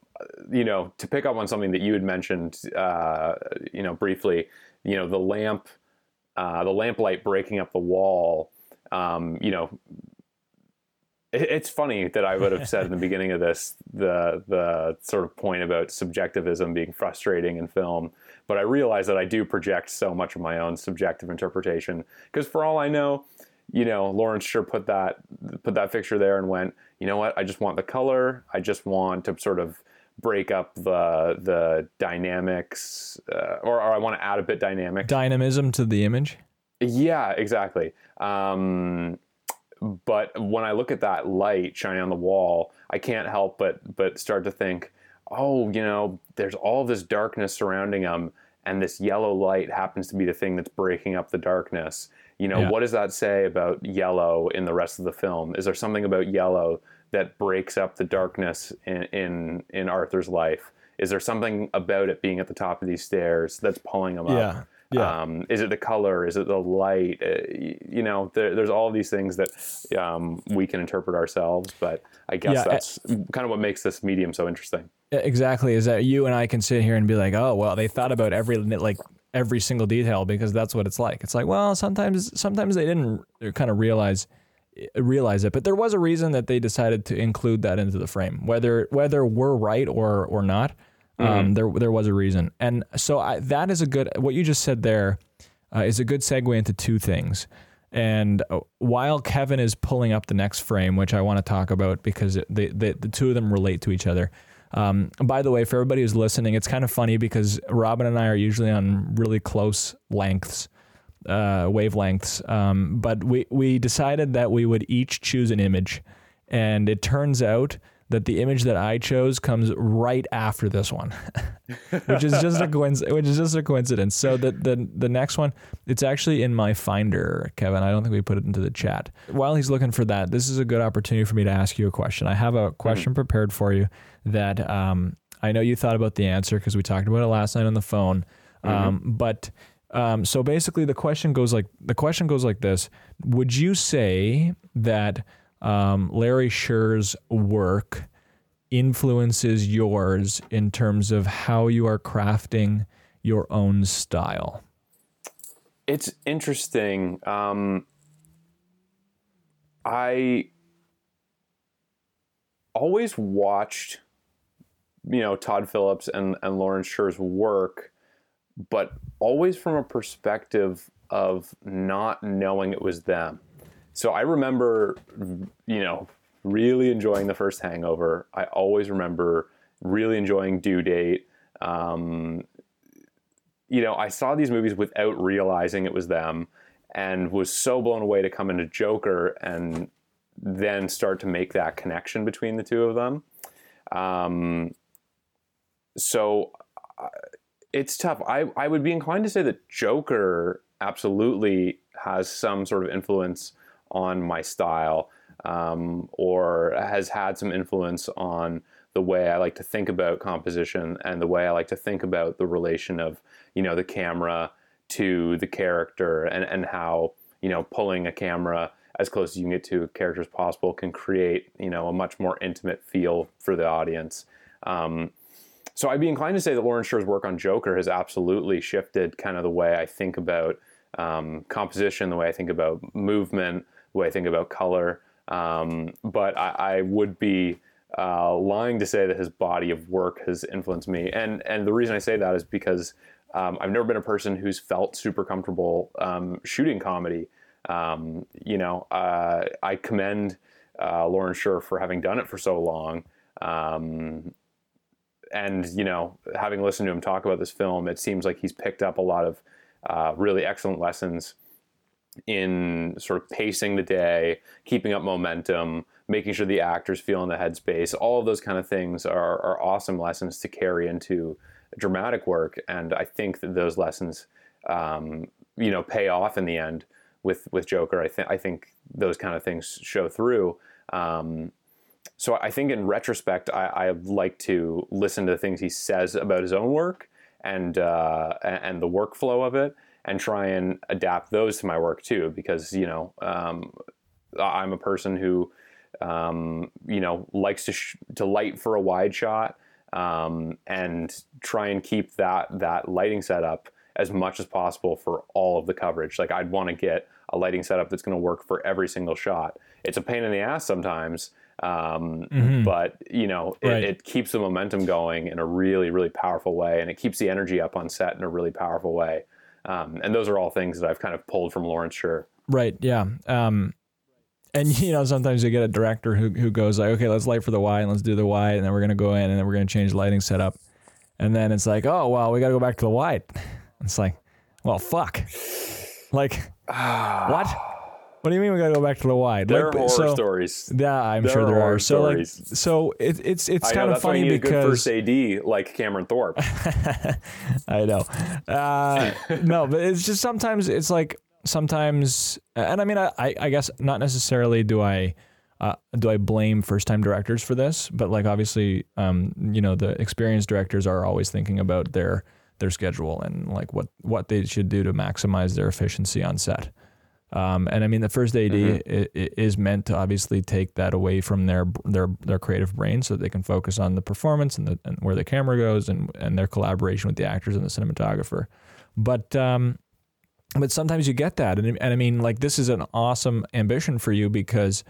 you know, to pick up on something that you had mentioned, uh, you know, briefly, you know, the lamp, uh, the lamplight breaking up the wall. Um, you know, it's funny that I would have said in the [laughs] beginning of this the the sort of point about subjectivism being frustrating in film, but I realize that I do project so much of my own subjective interpretation because for all I know, you know, Lawrence Sher put that put that fixture there and went, you know what? I just want the color. I just want to sort of break up the the dynamics, uh, or, or I want to add a bit dynamic dynamism to the image. Yeah, exactly. Um, but when I look at that light shining on the wall, I can't help but but start to think, oh, you know, there's all this darkness surrounding him, and this yellow light happens to be the thing that's breaking up the darkness. You know, yeah. what does that say about yellow in the rest of the film? Is there something about yellow that breaks up the darkness in in, in Arthur's life? Is there something about it being at the top of these stairs that's pulling him yeah. up? Yeah. Um, is it the color? Is it the light? Uh, you know, there, there's all these things that um, we can interpret ourselves, but I guess yeah, that's kind of what makes this medium so interesting. Exactly. Is that you and I can sit here and be like, oh, well, they thought about every like every single detail because that's what it's like. It's like, well, sometimes sometimes they didn't kind of realize realize it, but there was a reason that they decided to include that into the frame, whether whether we're right or or not. Mm-hmm. Um, there there was a reason, and so I, that is a good. What you just said there uh, is a good segue into two things. And uh, while Kevin is pulling up the next frame, which I want to talk about because it, the the two of them relate to each other. Um, by the way, for everybody who's listening, it's kind of funny because Robin and I are usually on really close lengths, uh, wavelengths. Um, but we we decided that we would each choose an image, and it turns out that the image that I chose comes right after this one, [laughs] which is just a coincidence. Which is just a coincidence. So the the the next one, it's actually in my Finder, Kevin. I don't think we put it into the chat. While he's looking for that, this is a good opportunity for me to ask you a question. I have a question mm-hmm. prepared for you that um, I know you thought about the answer because we talked about it last night on the phone. Mm-hmm. Um, but um, so basically, the question goes like the question goes like this: Would you say that um, Larry Sher's work influences yours in terms of how you are crafting your own style? It's interesting. Um, I always watched, you know, Todd Phillips and, and Lawrence Sher's work, but always from a perspective of not knowing it was them. So I remember, you know, really enjoying the first Hangover. I always remember really enjoying Due Date. Um, you know, I saw these movies without realizing it was them and was so blown away to come into Joker and then start to make that connection between the two of them. Um, so uh, it's tough. I, I would be inclined to say that Joker absolutely has some sort of influence on my style um, or has had some influence on the way I like to think about composition and the way I like to think about the relation of, you know, the camera to the character and, and how, you know, pulling a camera as close as you can get to a character as possible can create, you know, a much more intimate feel for the audience. Um, so I'd be inclined to say that Lawrence Sher's work on Joker has absolutely shifted kind of the way I think about um, composition, the way I think about movement, the way I think about color. Um, but I, I, would be uh, lying to say that his body of work has influenced me. And and the reason I say that is because um, I've never been a person who's felt super comfortable um, shooting comedy. Um, you know, uh, I commend uh, Lawrence Sher for having done it for so long. Um, and you know, having listened to him talk about this film, it seems like he's picked up a lot of uh, really excellent lessons in sort of pacing the day, keeping up momentum, making sure the actors feel in the headspace. All of those kind of things are, are awesome lessons to carry into dramatic work, and I think that those lessons, um, you know, pay off in the end with with Joker. I think I think those kind of things show through. Um, so I think in retrospect, I, I, like to listen to the things he says about his own work and uh, and the workflow of it, and try and adapt those to my work too. Because you know, um, I'm a person who um, you know likes to sh- to light for a wide shot um, and try and keep that that lighting setup as much as possible for all of the coverage. Like I'd want to get a lighting setup that's going to work for every single shot. It's a pain in the ass sometimes, um, mm-hmm. but you know it, right. it, keeps the momentum going in a really really powerful way, and it keeps the energy up on set in a really powerful way. Um, and those are all things that I've kind of pulled from Lawrence Sher. Right. Yeah. Um, and you know sometimes you get a director who who goes like, okay, let's light for the wide, and let's do the wide, and then we're gonna go in, and then we're gonna change lighting setup, and then it's like, oh well, we got to go back to the wide. It's like, well, fuck. Like, [sighs] what? What do you mean we got to go back to the wide? There like, are horror so, stories. Yeah, I'm there sure there are. So like, so it, it's it's kind of funny because first AD like Cameron Thorpe. [laughs] I know. Uh, [laughs] no, but it's just sometimes it's like sometimes, and I mean, I I guess not necessarily do I. Uh, do I blame first time directors for this? But like obviously, um, you know, the experienced directors are always thinking about their their schedule and like what what they should do to maximize their efficiency on set. Um, and I mean, the first AD mm-hmm. is meant to obviously take that away from their their their creative brain, so that they can focus on the performance and, the, and where the camera goes, and and their collaboration with the actors and the cinematographer. But um, but sometimes you get that, and and I mean, like this is an awesome ambition for you because.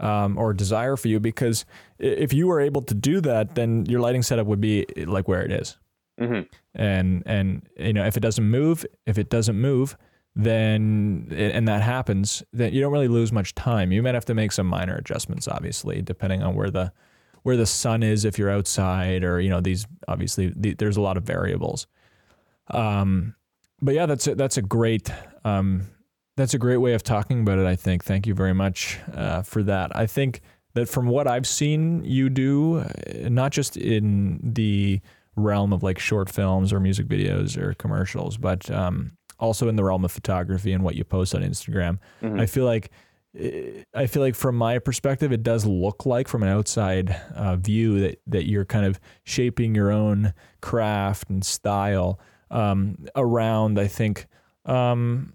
Um, or desire for you because if you were able to do that, then your lighting setup would be like where it is. Mm-hmm. And and you know if it doesn't move, if it doesn't move, then and that happens, then you don't really lose much time. You might have to make some minor adjustments, obviously, depending on where the where the sun is if you're outside, or you know these obviously the, there's a lot of variables. Um, but yeah, that's a, that's a great um, that's a great way of talking about it. I think. Thank you very much uh, for that. I think that from what I've seen you do, uh, not just in the realm of like short films or music videos or commercials, but um, also in the realm of photography and what you post on Instagram. Mm-hmm. I feel like eh, I feel like from my perspective, it does look like from an outside uh, view that that you're kind of shaping your own craft and style um, around. I think. Um,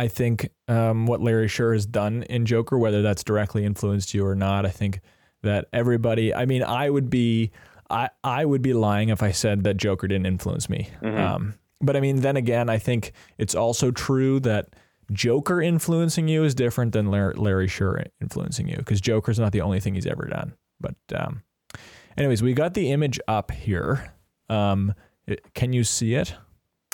I think um, what Larry Sher has done in Joker, whether that's directly influenced you or not, I think that everybody. I mean, I would be I, I would be lying if I said that Joker didn't influence me. Mm-hmm. Um, but I mean, then again, I think it's also true that Joker influencing you is different than Larry, Sher influencing you because Joker's not the only thing he's ever done. But, um, anyways, we got the image up here. Um, it, can you see it?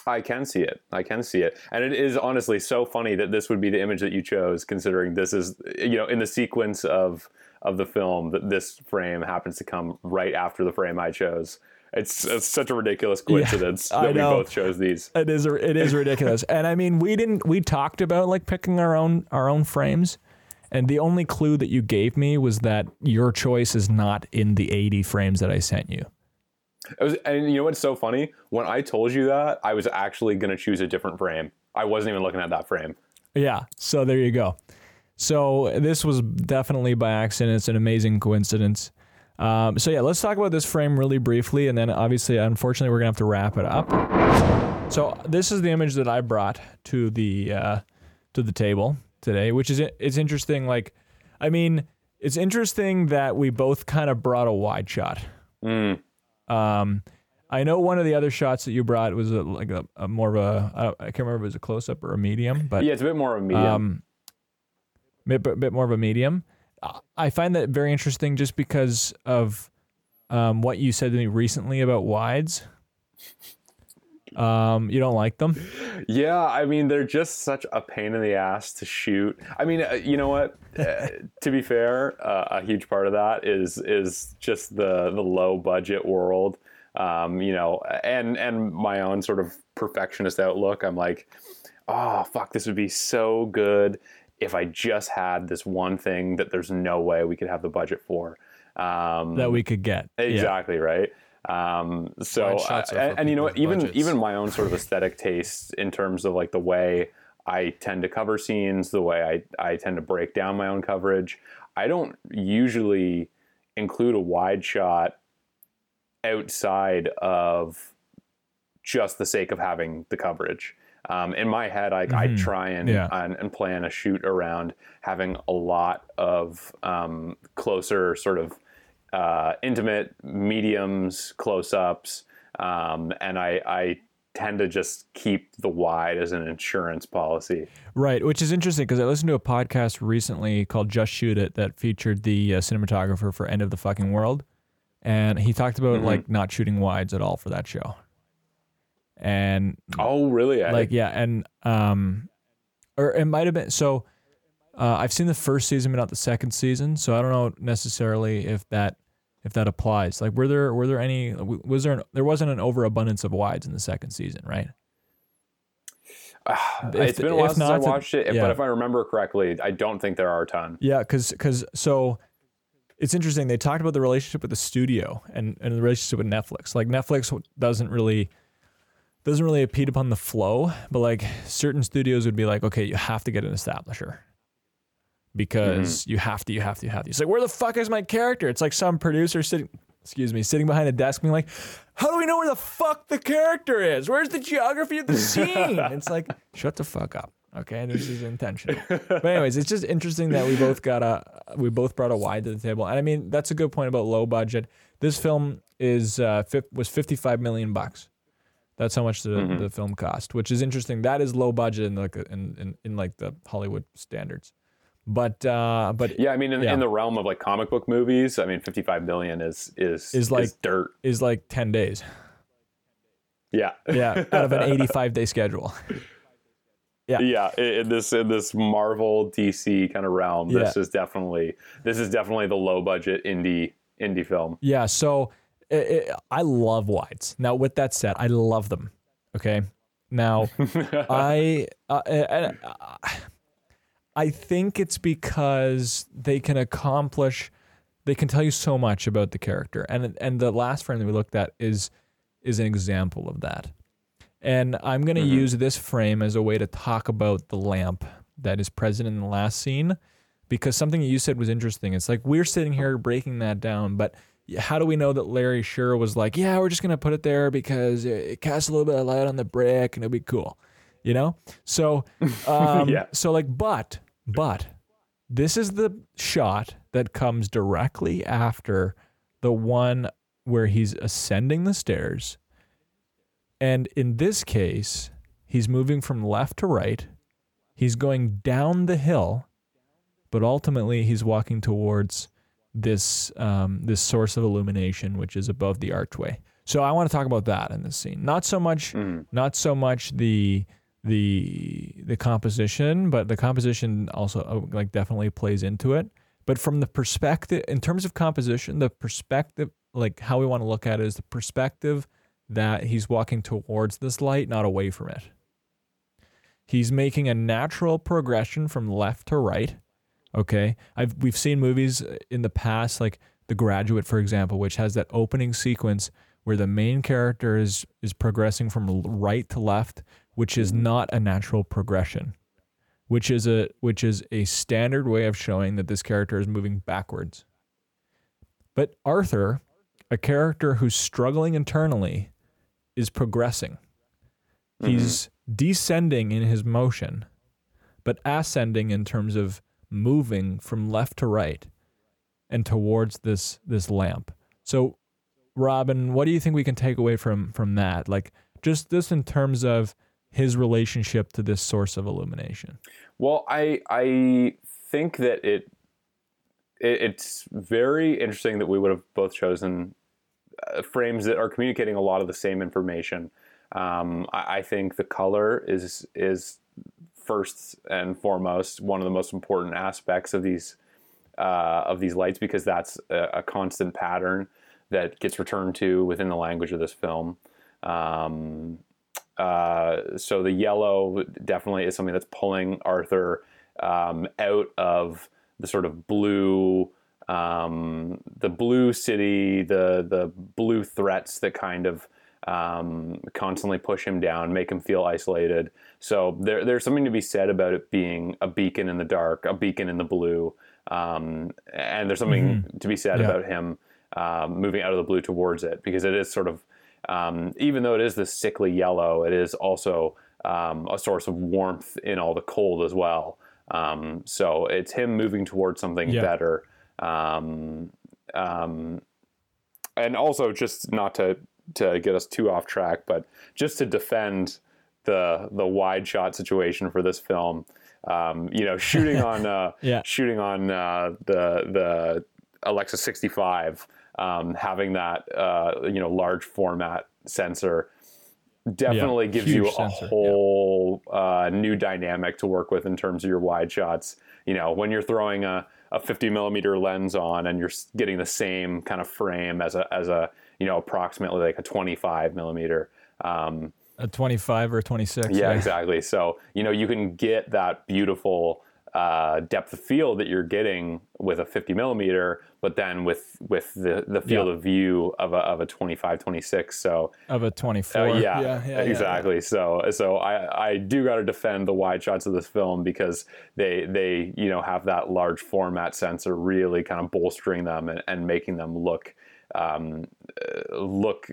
I can see it. I can see it. And it is honestly so funny that this would be the image that you chose, considering this is, you know, in the sequence of of the film that this frame happens to come right after the frame I chose. It's, it's such a ridiculous coincidence I that we both chose these. It is it is ridiculous. [laughs] and I mean, we didn't we talked about like picking our own our own frames. And the only clue that you gave me was that your choice is not in the 80 frames that I sent you. It was, and you know what's so funny? When I told you that, I was actually going to choose a different frame. I wasn't even looking at that frame. Yeah. So there you go. So this was definitely by accident. It's an amazing coincidence. Um, so yeah, let's talk about this frame really briefly, and then obviously, unfortunately, we're gonna have to wrap it up. So this is the image that I brought to the uh, to the table today, which is it's interesting. Like, I mean, it's interesting that we both kind of brought a wide shot. Mm. Um, I know one of the other shots that you brought was a, like a, a more of a I don't- I can't remember if it was a close up or a medium, but Yeah, it's a bit more of a medium. um, bit, bit more of a medium. I find that very interesting just because of um, what you said to me recently about wides. Um, you don't like them? Yeah, I mean they're just such a pain in the ass to shoot. I mean, uh, you know what? [laughs] Uh, to be fair, uh, a huge part of that is is just the the low budget world. Um, you know, and and my own sort of perfectionist outlook. I'm like, oh fuck, this would be so good if I just had this one thing that there's no way we could have the budget for. Um, That we could get. Yeah. Exactly right. Um, so and, and you know even budgets. even my own sort of [laughs] aesthetic tastes in terms of like the way I tend to cover scenes, the way I I tend to break down my own coverage. I don't usually include a wide shot outside of just the sake of having the coverage. Um, in my head, I, I Mhm. try and, Yeah. and and plan a shoot around having a lot of um, closer sort of uh, intimate mediums, close ups, um, and I, I tend to just keep the wide as an insurance policy. Right, which is interesting because I listened to a podcast recently called Just Shoot It that featured the uh, cinematographer for End of the Fucking World. And he talked about Mhm. like not shooting wides at all for that show. And Oh, really? I- like yeah and um or it might have been so uh, i've seen the first season but not the second season so i don't know necessarily if that if that applies like were there were there any was there an, there wasn't an overabundance of wides in the second season right [sighs] it's if- been a while since not, I watched it, yeah. but if I remember correctly, I don't think there are a ton. yeah because because so it's interesting they talked about the relationship with the studio and and the relationship with netflix like netflix doesn't really doesn't really impede upon the flow but like certain studios would be like okay you have to get an establisher because you have to you have to you have to. It's like where the fuck is my character? It's like some producer sitting excuse me sitting behind a desk being like how do we know where the fuck the character is? Where's the geography of the [laughs] scene? It's like shut the fuck up okay? This is intentional. But anyways it's just interesting that we both got a we both brought a wide to the table. And i mean that's a good point about low budget. This film is uh was 55 million bucks that's how much the, Mhm. the film cost which is interesting that is low budget in like in, in, in like the hollywood standards but uh but Yeah, I mean, in, Yeah. in the realm of like comic book movies, I mean, 55 million is is Is like- dirt. is like 10 days Yeah, yeah out of an [laughs] 85 day schedule Yeah. yeah. In this in this Marvel DC kind of realm, this Yeah. is definitely this is definitely the low budget indie indie film. Yeah, so i i I love wides. Now, with that said, I love them. Okay. Now, [laughs] I uh, and, uh, I think it's because they can accomplish, they can tell you so much about the character, and and the last frame that we looked at is is an example of that. And I'm going to Mhm. use this frame as a way to talk about the lamp that is present in the last scene, because something that you said was interesting. It's like we're sitting here breaking that down, but how do we know that Larry Sher was like, yeah, we're just gonna put it there because it, it casts a little bit of light on the brick and it'll be cool, you know? So, [laughs] um, Yeah. so like, but, but this is the shot that comes directly after the one where he's ascending the stairs. And in this case, he's moving from left to right. He's going down the hill, but ultimately he's walking towards this um, this source of illumination, which is above the archway. So I want to talk about that in this scene. Not so much, not so much the the the composition, but the composition also uh, like definitely plays into it. But from the perspective, in terms of composition, the perspective, like how we want to look at it, is the perspective that he's walking towards this light, not away from it. He's making a natural progression from left to right. Okay, I've we've seen movies uh, in the past, like The Graduate, for example, which has that opening sequence where the main character is is progressing from right to left, which is mm-hmm. not a natural progression, which is a which is a standard way of showing that this character is moving backwards. But Arthur, a character who's struggling internally, is progressing. Mm-hmm. He's descending in his motion, but ascending in terms of moving from left to right and towards this this lamp. So Robin, what do you think we can take away from from that? Like just this in terms of his relationship to this source of illumination. Well, I I think that it, it it's very interesting that we would have both chosen uh, frames that are communicating a lot of the same information. Um, I, I think the color is is first and foremost one of the most important aspects of these uh, of these lights because that's a, a constant pattern that gets returned to within the language of this film. Um, uh, so the yellow definitely is something that's pulling Arthur um, out of the sort of blue, um, the blue city, the the blue threats that kind of um, constantly push him down, make him feel isolated. So there, there's something to be said about it being a beacon in the dark, a beacon in the blue, um, and there's something to be said Yeah. about him um, moving out of the blue towards it because it is sort of um, even though it is this sickly yellow, it is also um, a source of warmth in all the cold as well. Um, so it's him moving towards something Yeah. better. Um, um, and also, just not to to get us too off track, but just to defend the the wide shot situation for this film. Um, you know, shooting [laughs] on uh, Yeah. shooting on uh, the the Alexa 65, um, having that uh, you know large format sensor definitely Yeah, gives you a sensor, yeah. whole uh, new dynamic to work with in terms of your wide shots. You know, when you're throwing a, a 50 millimeter lens on and you're getting the same kind of frame as a as a you know approximately like a 25 millimeter. Um, A 25 or a 26. yeah, exactly. So you know you can get that beautiful uh, depth of field that you're getting with a 50 millimeter, but then with with the, the field Yeah. of view of a of a 25, 26. So Of a 24. uh, yeah, yeah, yeah, yeah. exactly. So so I I do got to defend the wide shots of this film because they they you know have that large format sensor really kind of bolstering them and, and making them look um, uh, look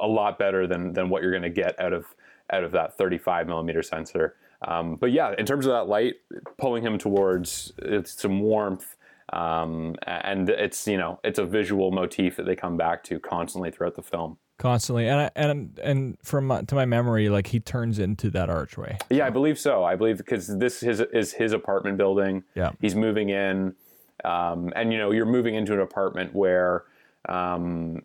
a lot better than than what you're going to get out of out of that 35 millimeter sensor. Um, but yeah, in terms of that light, pulling him towards it's some warmth, um, and it's you know it's a visual motif that they come back to constantly throughout the film. Constantly. And I, and and from my, to my memory like he turns into that archway. Yeah, I believe so. I believe because this is is his apartment building. Yeah. he's moving in, um, and you know you're moving into an apartment where, um,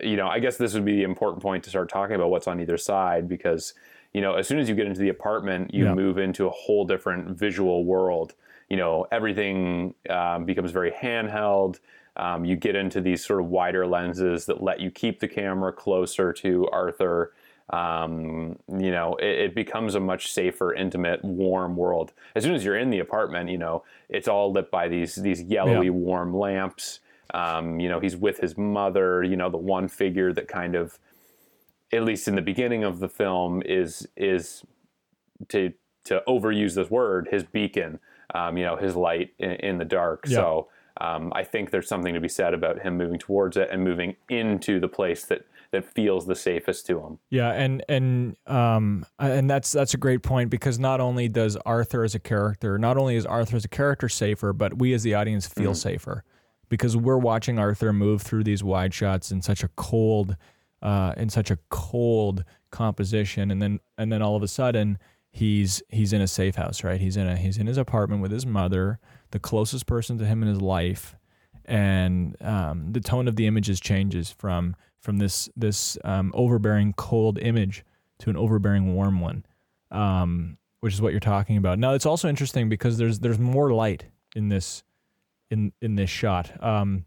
you know, I guess this would be the important point to start talking about what's on either side because you know as soon as you get into the apartment, you Yeah. move into a whole different visual world. You know, everything um, becomes very handheld. Um, you get into these sort of wider lenses that let you keep the camera closer to Arthur um, you know, it, it becomes a much safer, intimate, warm world. As soon as you're in the apartment, you know, it's all lit by these these yellowy, Yeah. warm lamps. Um, you know, he's with his mother. You know, the one figure that kind of, at least in the beginning of the film, is is to to overuse this word, his beacon. Um, you know, his light in, in the dark. Yeah. So. Um, I think there's something to be said about him moving towards it and moving into the place that that feels the safest to him. Yeah, and and um and that's that's a great point because not only does Arthur as a character, not only is Arthur as a character safer, but we as the audience feel safer because we're watching Arthur move through these wide shots in such a cold uh in such a cold composition and then and then all of a sudden he's he's in a safe house, right? He's in a he's in his apartment with his mother, the closest person to him in his life and um, the tone of the images changes from from this this um, overbearing cold image to an overbearing warm one, um, which is what you're talking about. Now it's also interesting because there's there's more light in this in in this shot. Um,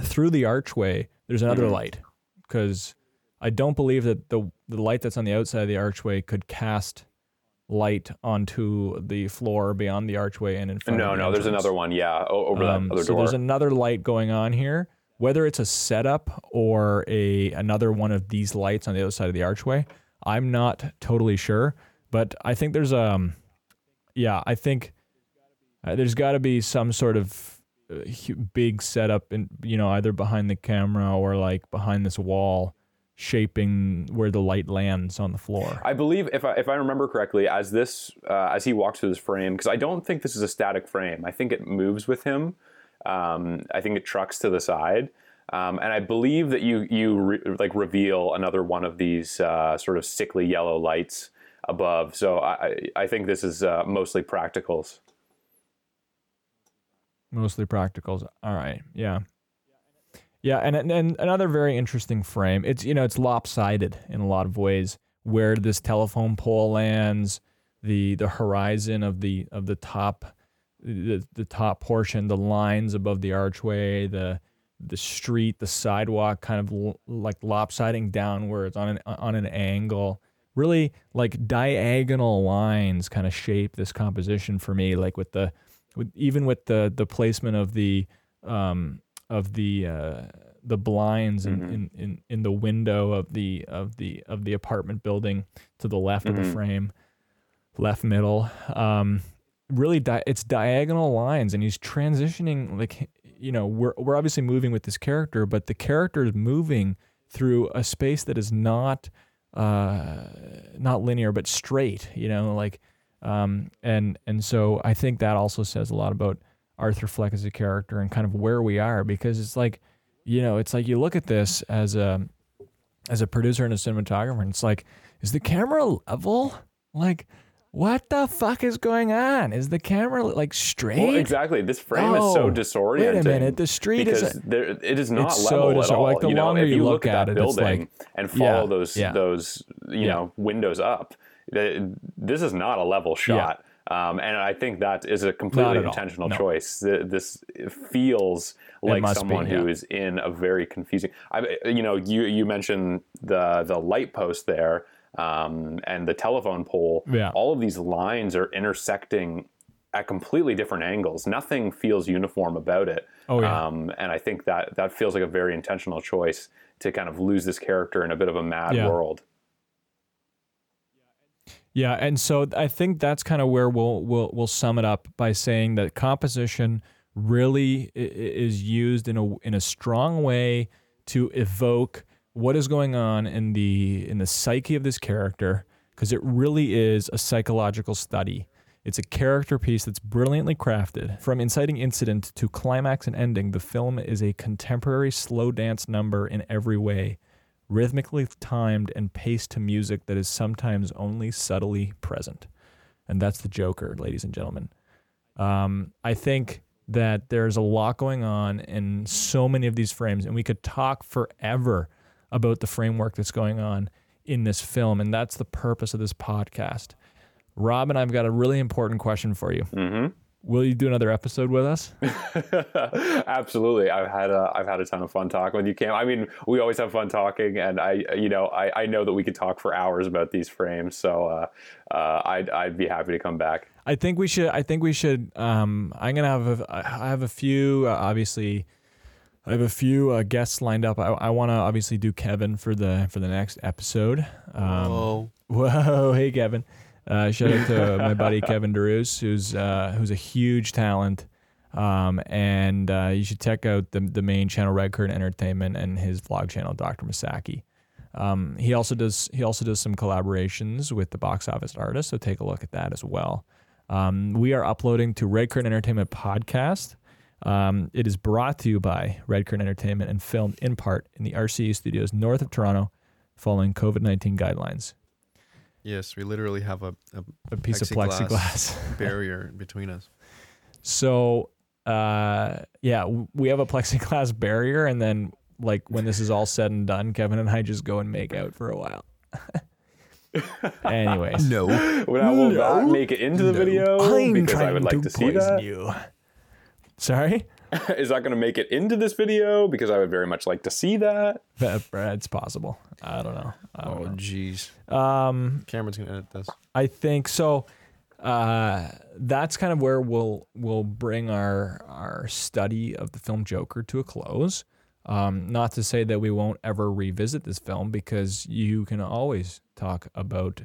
through the archway, there's another Mhm. light because I don't believe that the the light that's on the outside of the archway could cast light onto the floor beyond the archway and in front. No, of the no, there's another one. Yeah, over Um, that other so door. there's another light going on here. Whether it's a setup or a another one of these lights on the other side of the archway, I'm not totally sure. But I think there's um, yeah, I think uh, there's got to be some sort of uh, big setup, in you know, either behind the camera or like behind this wall, shaping where the light lands on the floor. I believe, if I, if I remember correctly, as this uh, as he walks through this frame, because I don't think this is a static frame. I think it moves with him. Um, I think it trucks to the side, um, and I believe that you you re- like reveal another one of these uh, sort of sickly yellow lights above. So I I think this is uh, mostly practicals. Mostly practicals. All right. Yeah. Yeah, and, and and another very interesting frame. It's you know it's lopsided in a lot of ways. Where this telephone pole lands, the the horizon of the of the top, the the top portion, the lines above the archway, the the street, the sidewalk, kind of l- like lopsiding downwards on an on an angle. Really like diagonal lines kind of shape this composition for me. Like with the with even with the the placement of the um of the uh the blinds in, Mhm. in, in, in the window of the of the of the apartment building to the left of the Mhm. frame left middle um really di- it's diagonal lines and he's transitioning like you know we're we're obviously moving with this character but the character is moving through a space that is not uh not linear but straight you know like um and and so i think that also says a lot about arthur fleck as a character and kind of where we are because it's like you know it's like you look at this as a as a producer and a cinematographer and it's like is the camera level? Like what the fuck is going on is the camera like straight Well, exactly. This frame is so Oh, disorienting. wait a minute the street is there, it is not It's so level at all. like, the you know, longer if you you look look at at that it, it's building like- and follow Yeah, those yeah. those you Yeah. know windows up, this is not a level shot. Um, and I think that is a completely intentional No. choice. This feels like must be, someone who yeah. is in a very confusing. I, you know, you you mentioned the the light post there um, and the telephone pole. Yeah. All of these lines are intersecting at completely different angles. Nothing feels uniform about it. Oh, yeah. Um, and I think that that feels like a very intentional choice to kind of lose this character in a bit of a mad Yeah. world. Yeah, and so I think that's kind of where we'll we'll we'll sum it up by saying that composition really is used in a in a strong way to evoke what is going on in the in the psyche of this character because it really is a psychological study. It's a character piece that's brilliantly crafted. From inciting incident to climax and ending, the film is a contemporary slow dance number in every way rhythmically timed and paced to music that is sometimes only subtly present. And that's the Joker, ladies and gentlemen. Um, I think that there's a lot going on in so many of these frames, and we could talk forever about the framework that's going on in this film, and that's the purpose of this podcast. Rob and I've got a really important question for you. hmm Will you do another episode with us? [laughs] Absolutely, I've had a I've had a ton of fun talking with you, Cam. I mean, we always have fun talking, and I you know I, I know that we could talk for hours about these frames, so uh, uh, I'd I'd be happy to come back. I think we should. I think we should. Um, I'm gonna have. A, I have a few. Uh, obviously, I have a few uh, guests lined up. I, I want to obviously do Kevin for the for the next episode. Um, oh, [laughs] Whoa, hey Kevin! Uh, shout out to my buddy [laughs] Kevin Deroos, who's uh, who's a huge talent. Um, and uh, you should check out the the main channel, Red Curtain Entertainment, and his vlog channel, Dr. Masaki. Um, he also does he also does some collaborations with the box office artists, so take a look at that as well. Um, we are uploading to Red Curtain Entertainment podcast. Um, it is brought to you by Red Curtain Entertainment and filmed in part in the RCU studios north of Toronto, following COVID nineteen guidelines. yes, we literally have a, a A piece of Plexiglass. plexiglass. [laughs] barrier between us. So, uh, yeah, we have a plexiglass barrier, and then like when this is all said and done, Kevin and I just go and make out for a while. [laughs] Anyways, No. Well, will that make it into the video? I'm because I trying would like to, see poison that. you. Sorry, [laughs] Is that going to make it into this video? Because I would very much like to see that. That- it's possible. I don't know. I Oh, don't jeez. Um, Cameron's gonna edit this. I think so. Uh, that's kind of where we'll we'll bring our our study of the film Joker to a close. Um, not to say that we won't ever revisit this film because you can always talk about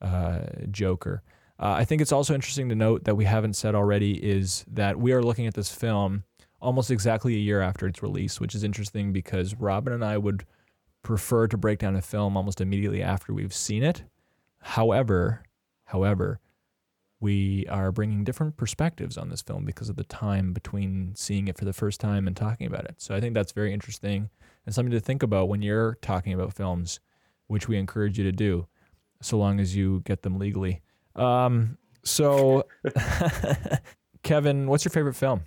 uh, Joker. Uh, I think it's also interesting to note that we haven't said already is that we are looking at this film almost exactly a year after its release, which is interesting because Robin and I would prefer to break down a film almost immediately after we've seen it. However, however, we are bringing different perspectives on this film because of the time between seeing it for the first time and talking about it. So I think that's very interesting and something to think about when you're talking about films, which we encourage you to do, so long as you get them legally. Um, so, [laughs] Kevin, what's your favorite film?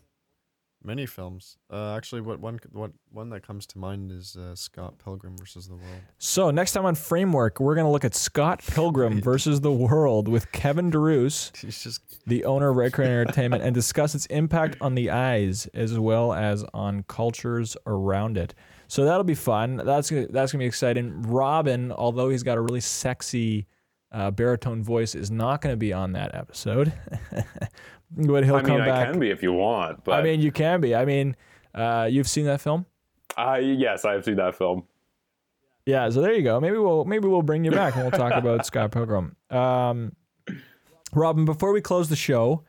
Many films. Uh, actually, what one what one that comes to mind is uh, Scott Pilgrim versus the World. So next time on Framework, we're going to look at Scott Pilgrim versus the World with Kevin DeRoos. [laughs] He's just the owner of Red Curtain Entertainment, and discuss its impact on the eyes as well as on cultures around it. So that'll be fun. That's gonna, that's gonna be exciting. Robin, although he's got a really sexy uh, baritone voice, is not gonna be on that episode. [laughs] but he'll I mean, come I can be if you want, but I mean, you can be. I mean, uh, you've seen that film. I yes, I've seen that film. Yeah, so there you go. Maybe we'll maybe we'll bring you back and we'll talk [laughs] about Scott Pilgrim. Um, Robin, before we close the show,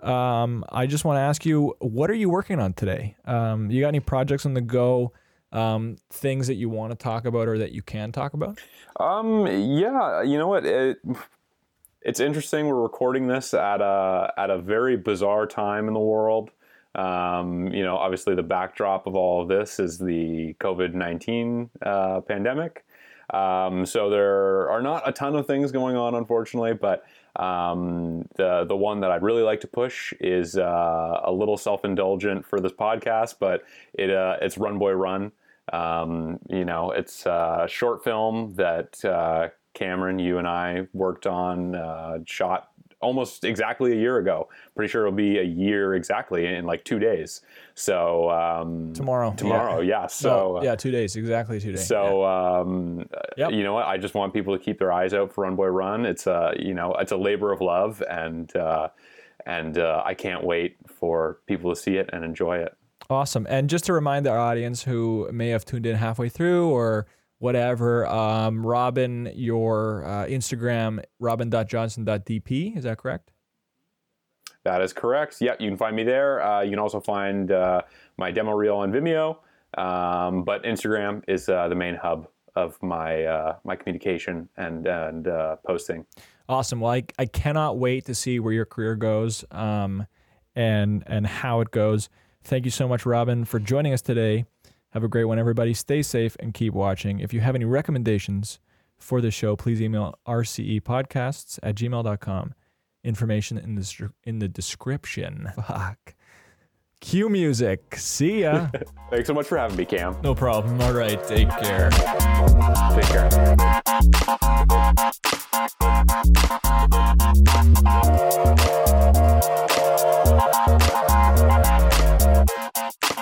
um, I just want to ask you, what are you working on today? Um, you got any projects on the go? Um, things that you want to talk about or that you can talk about? Um, yeah, you know what? It, it's interesting. We're recording this at a at a very bizarre time in the world. Um, you know, obviously the backdrop of all of this is the COVID nineteen uh, pandemic. Um, so there are not a ton of things going on, unfortunately. But um, the the one that I'd really like to push is uh, a little self indulgent for this podcast, but it uh, it's Run Boy Run. Um, you know, it's a short film that uh, Cameron, you and I worked on, uh, shot almost exactly a year ago. Pretty sure it'll be a year exactly in like two days. So um, Tomorrow. tomorrow, yeah. So So yeah, two days, exactly two days. so um, Yep. you know what? I just want people to keep their eyes out for Run Boy Run. It's a you know it's a labor of love, and uh, and uh, I can't wait for people to see it and enjoy it. Awesome. And just to remind our audience who may have tuned in halfway through or whatever, um, Robin, your uh, Instagram, robin.johnston.dp, is that correct? That is correct. Yeah, you can find me there. Uh, you can also find uh, my demo reel on Vimeo, um, but Instagram is uh, the main hub of my uh, my communication and and uh, posting. Awesome. Well, I, I cannot wait to see where your career goes um, and and how it goes. Thank you so much, Robin, for joining us today. Have a great one, everybody. Stay safe and keep watching. If you have any recommendations for the show, please email rcepodcasts at gmail.com. Information in the, in the description. [laughs] Fuck. Cue music. See ya. [laughs] Thanks so much for having me, Cam. no problem. All right. Take care. Take care.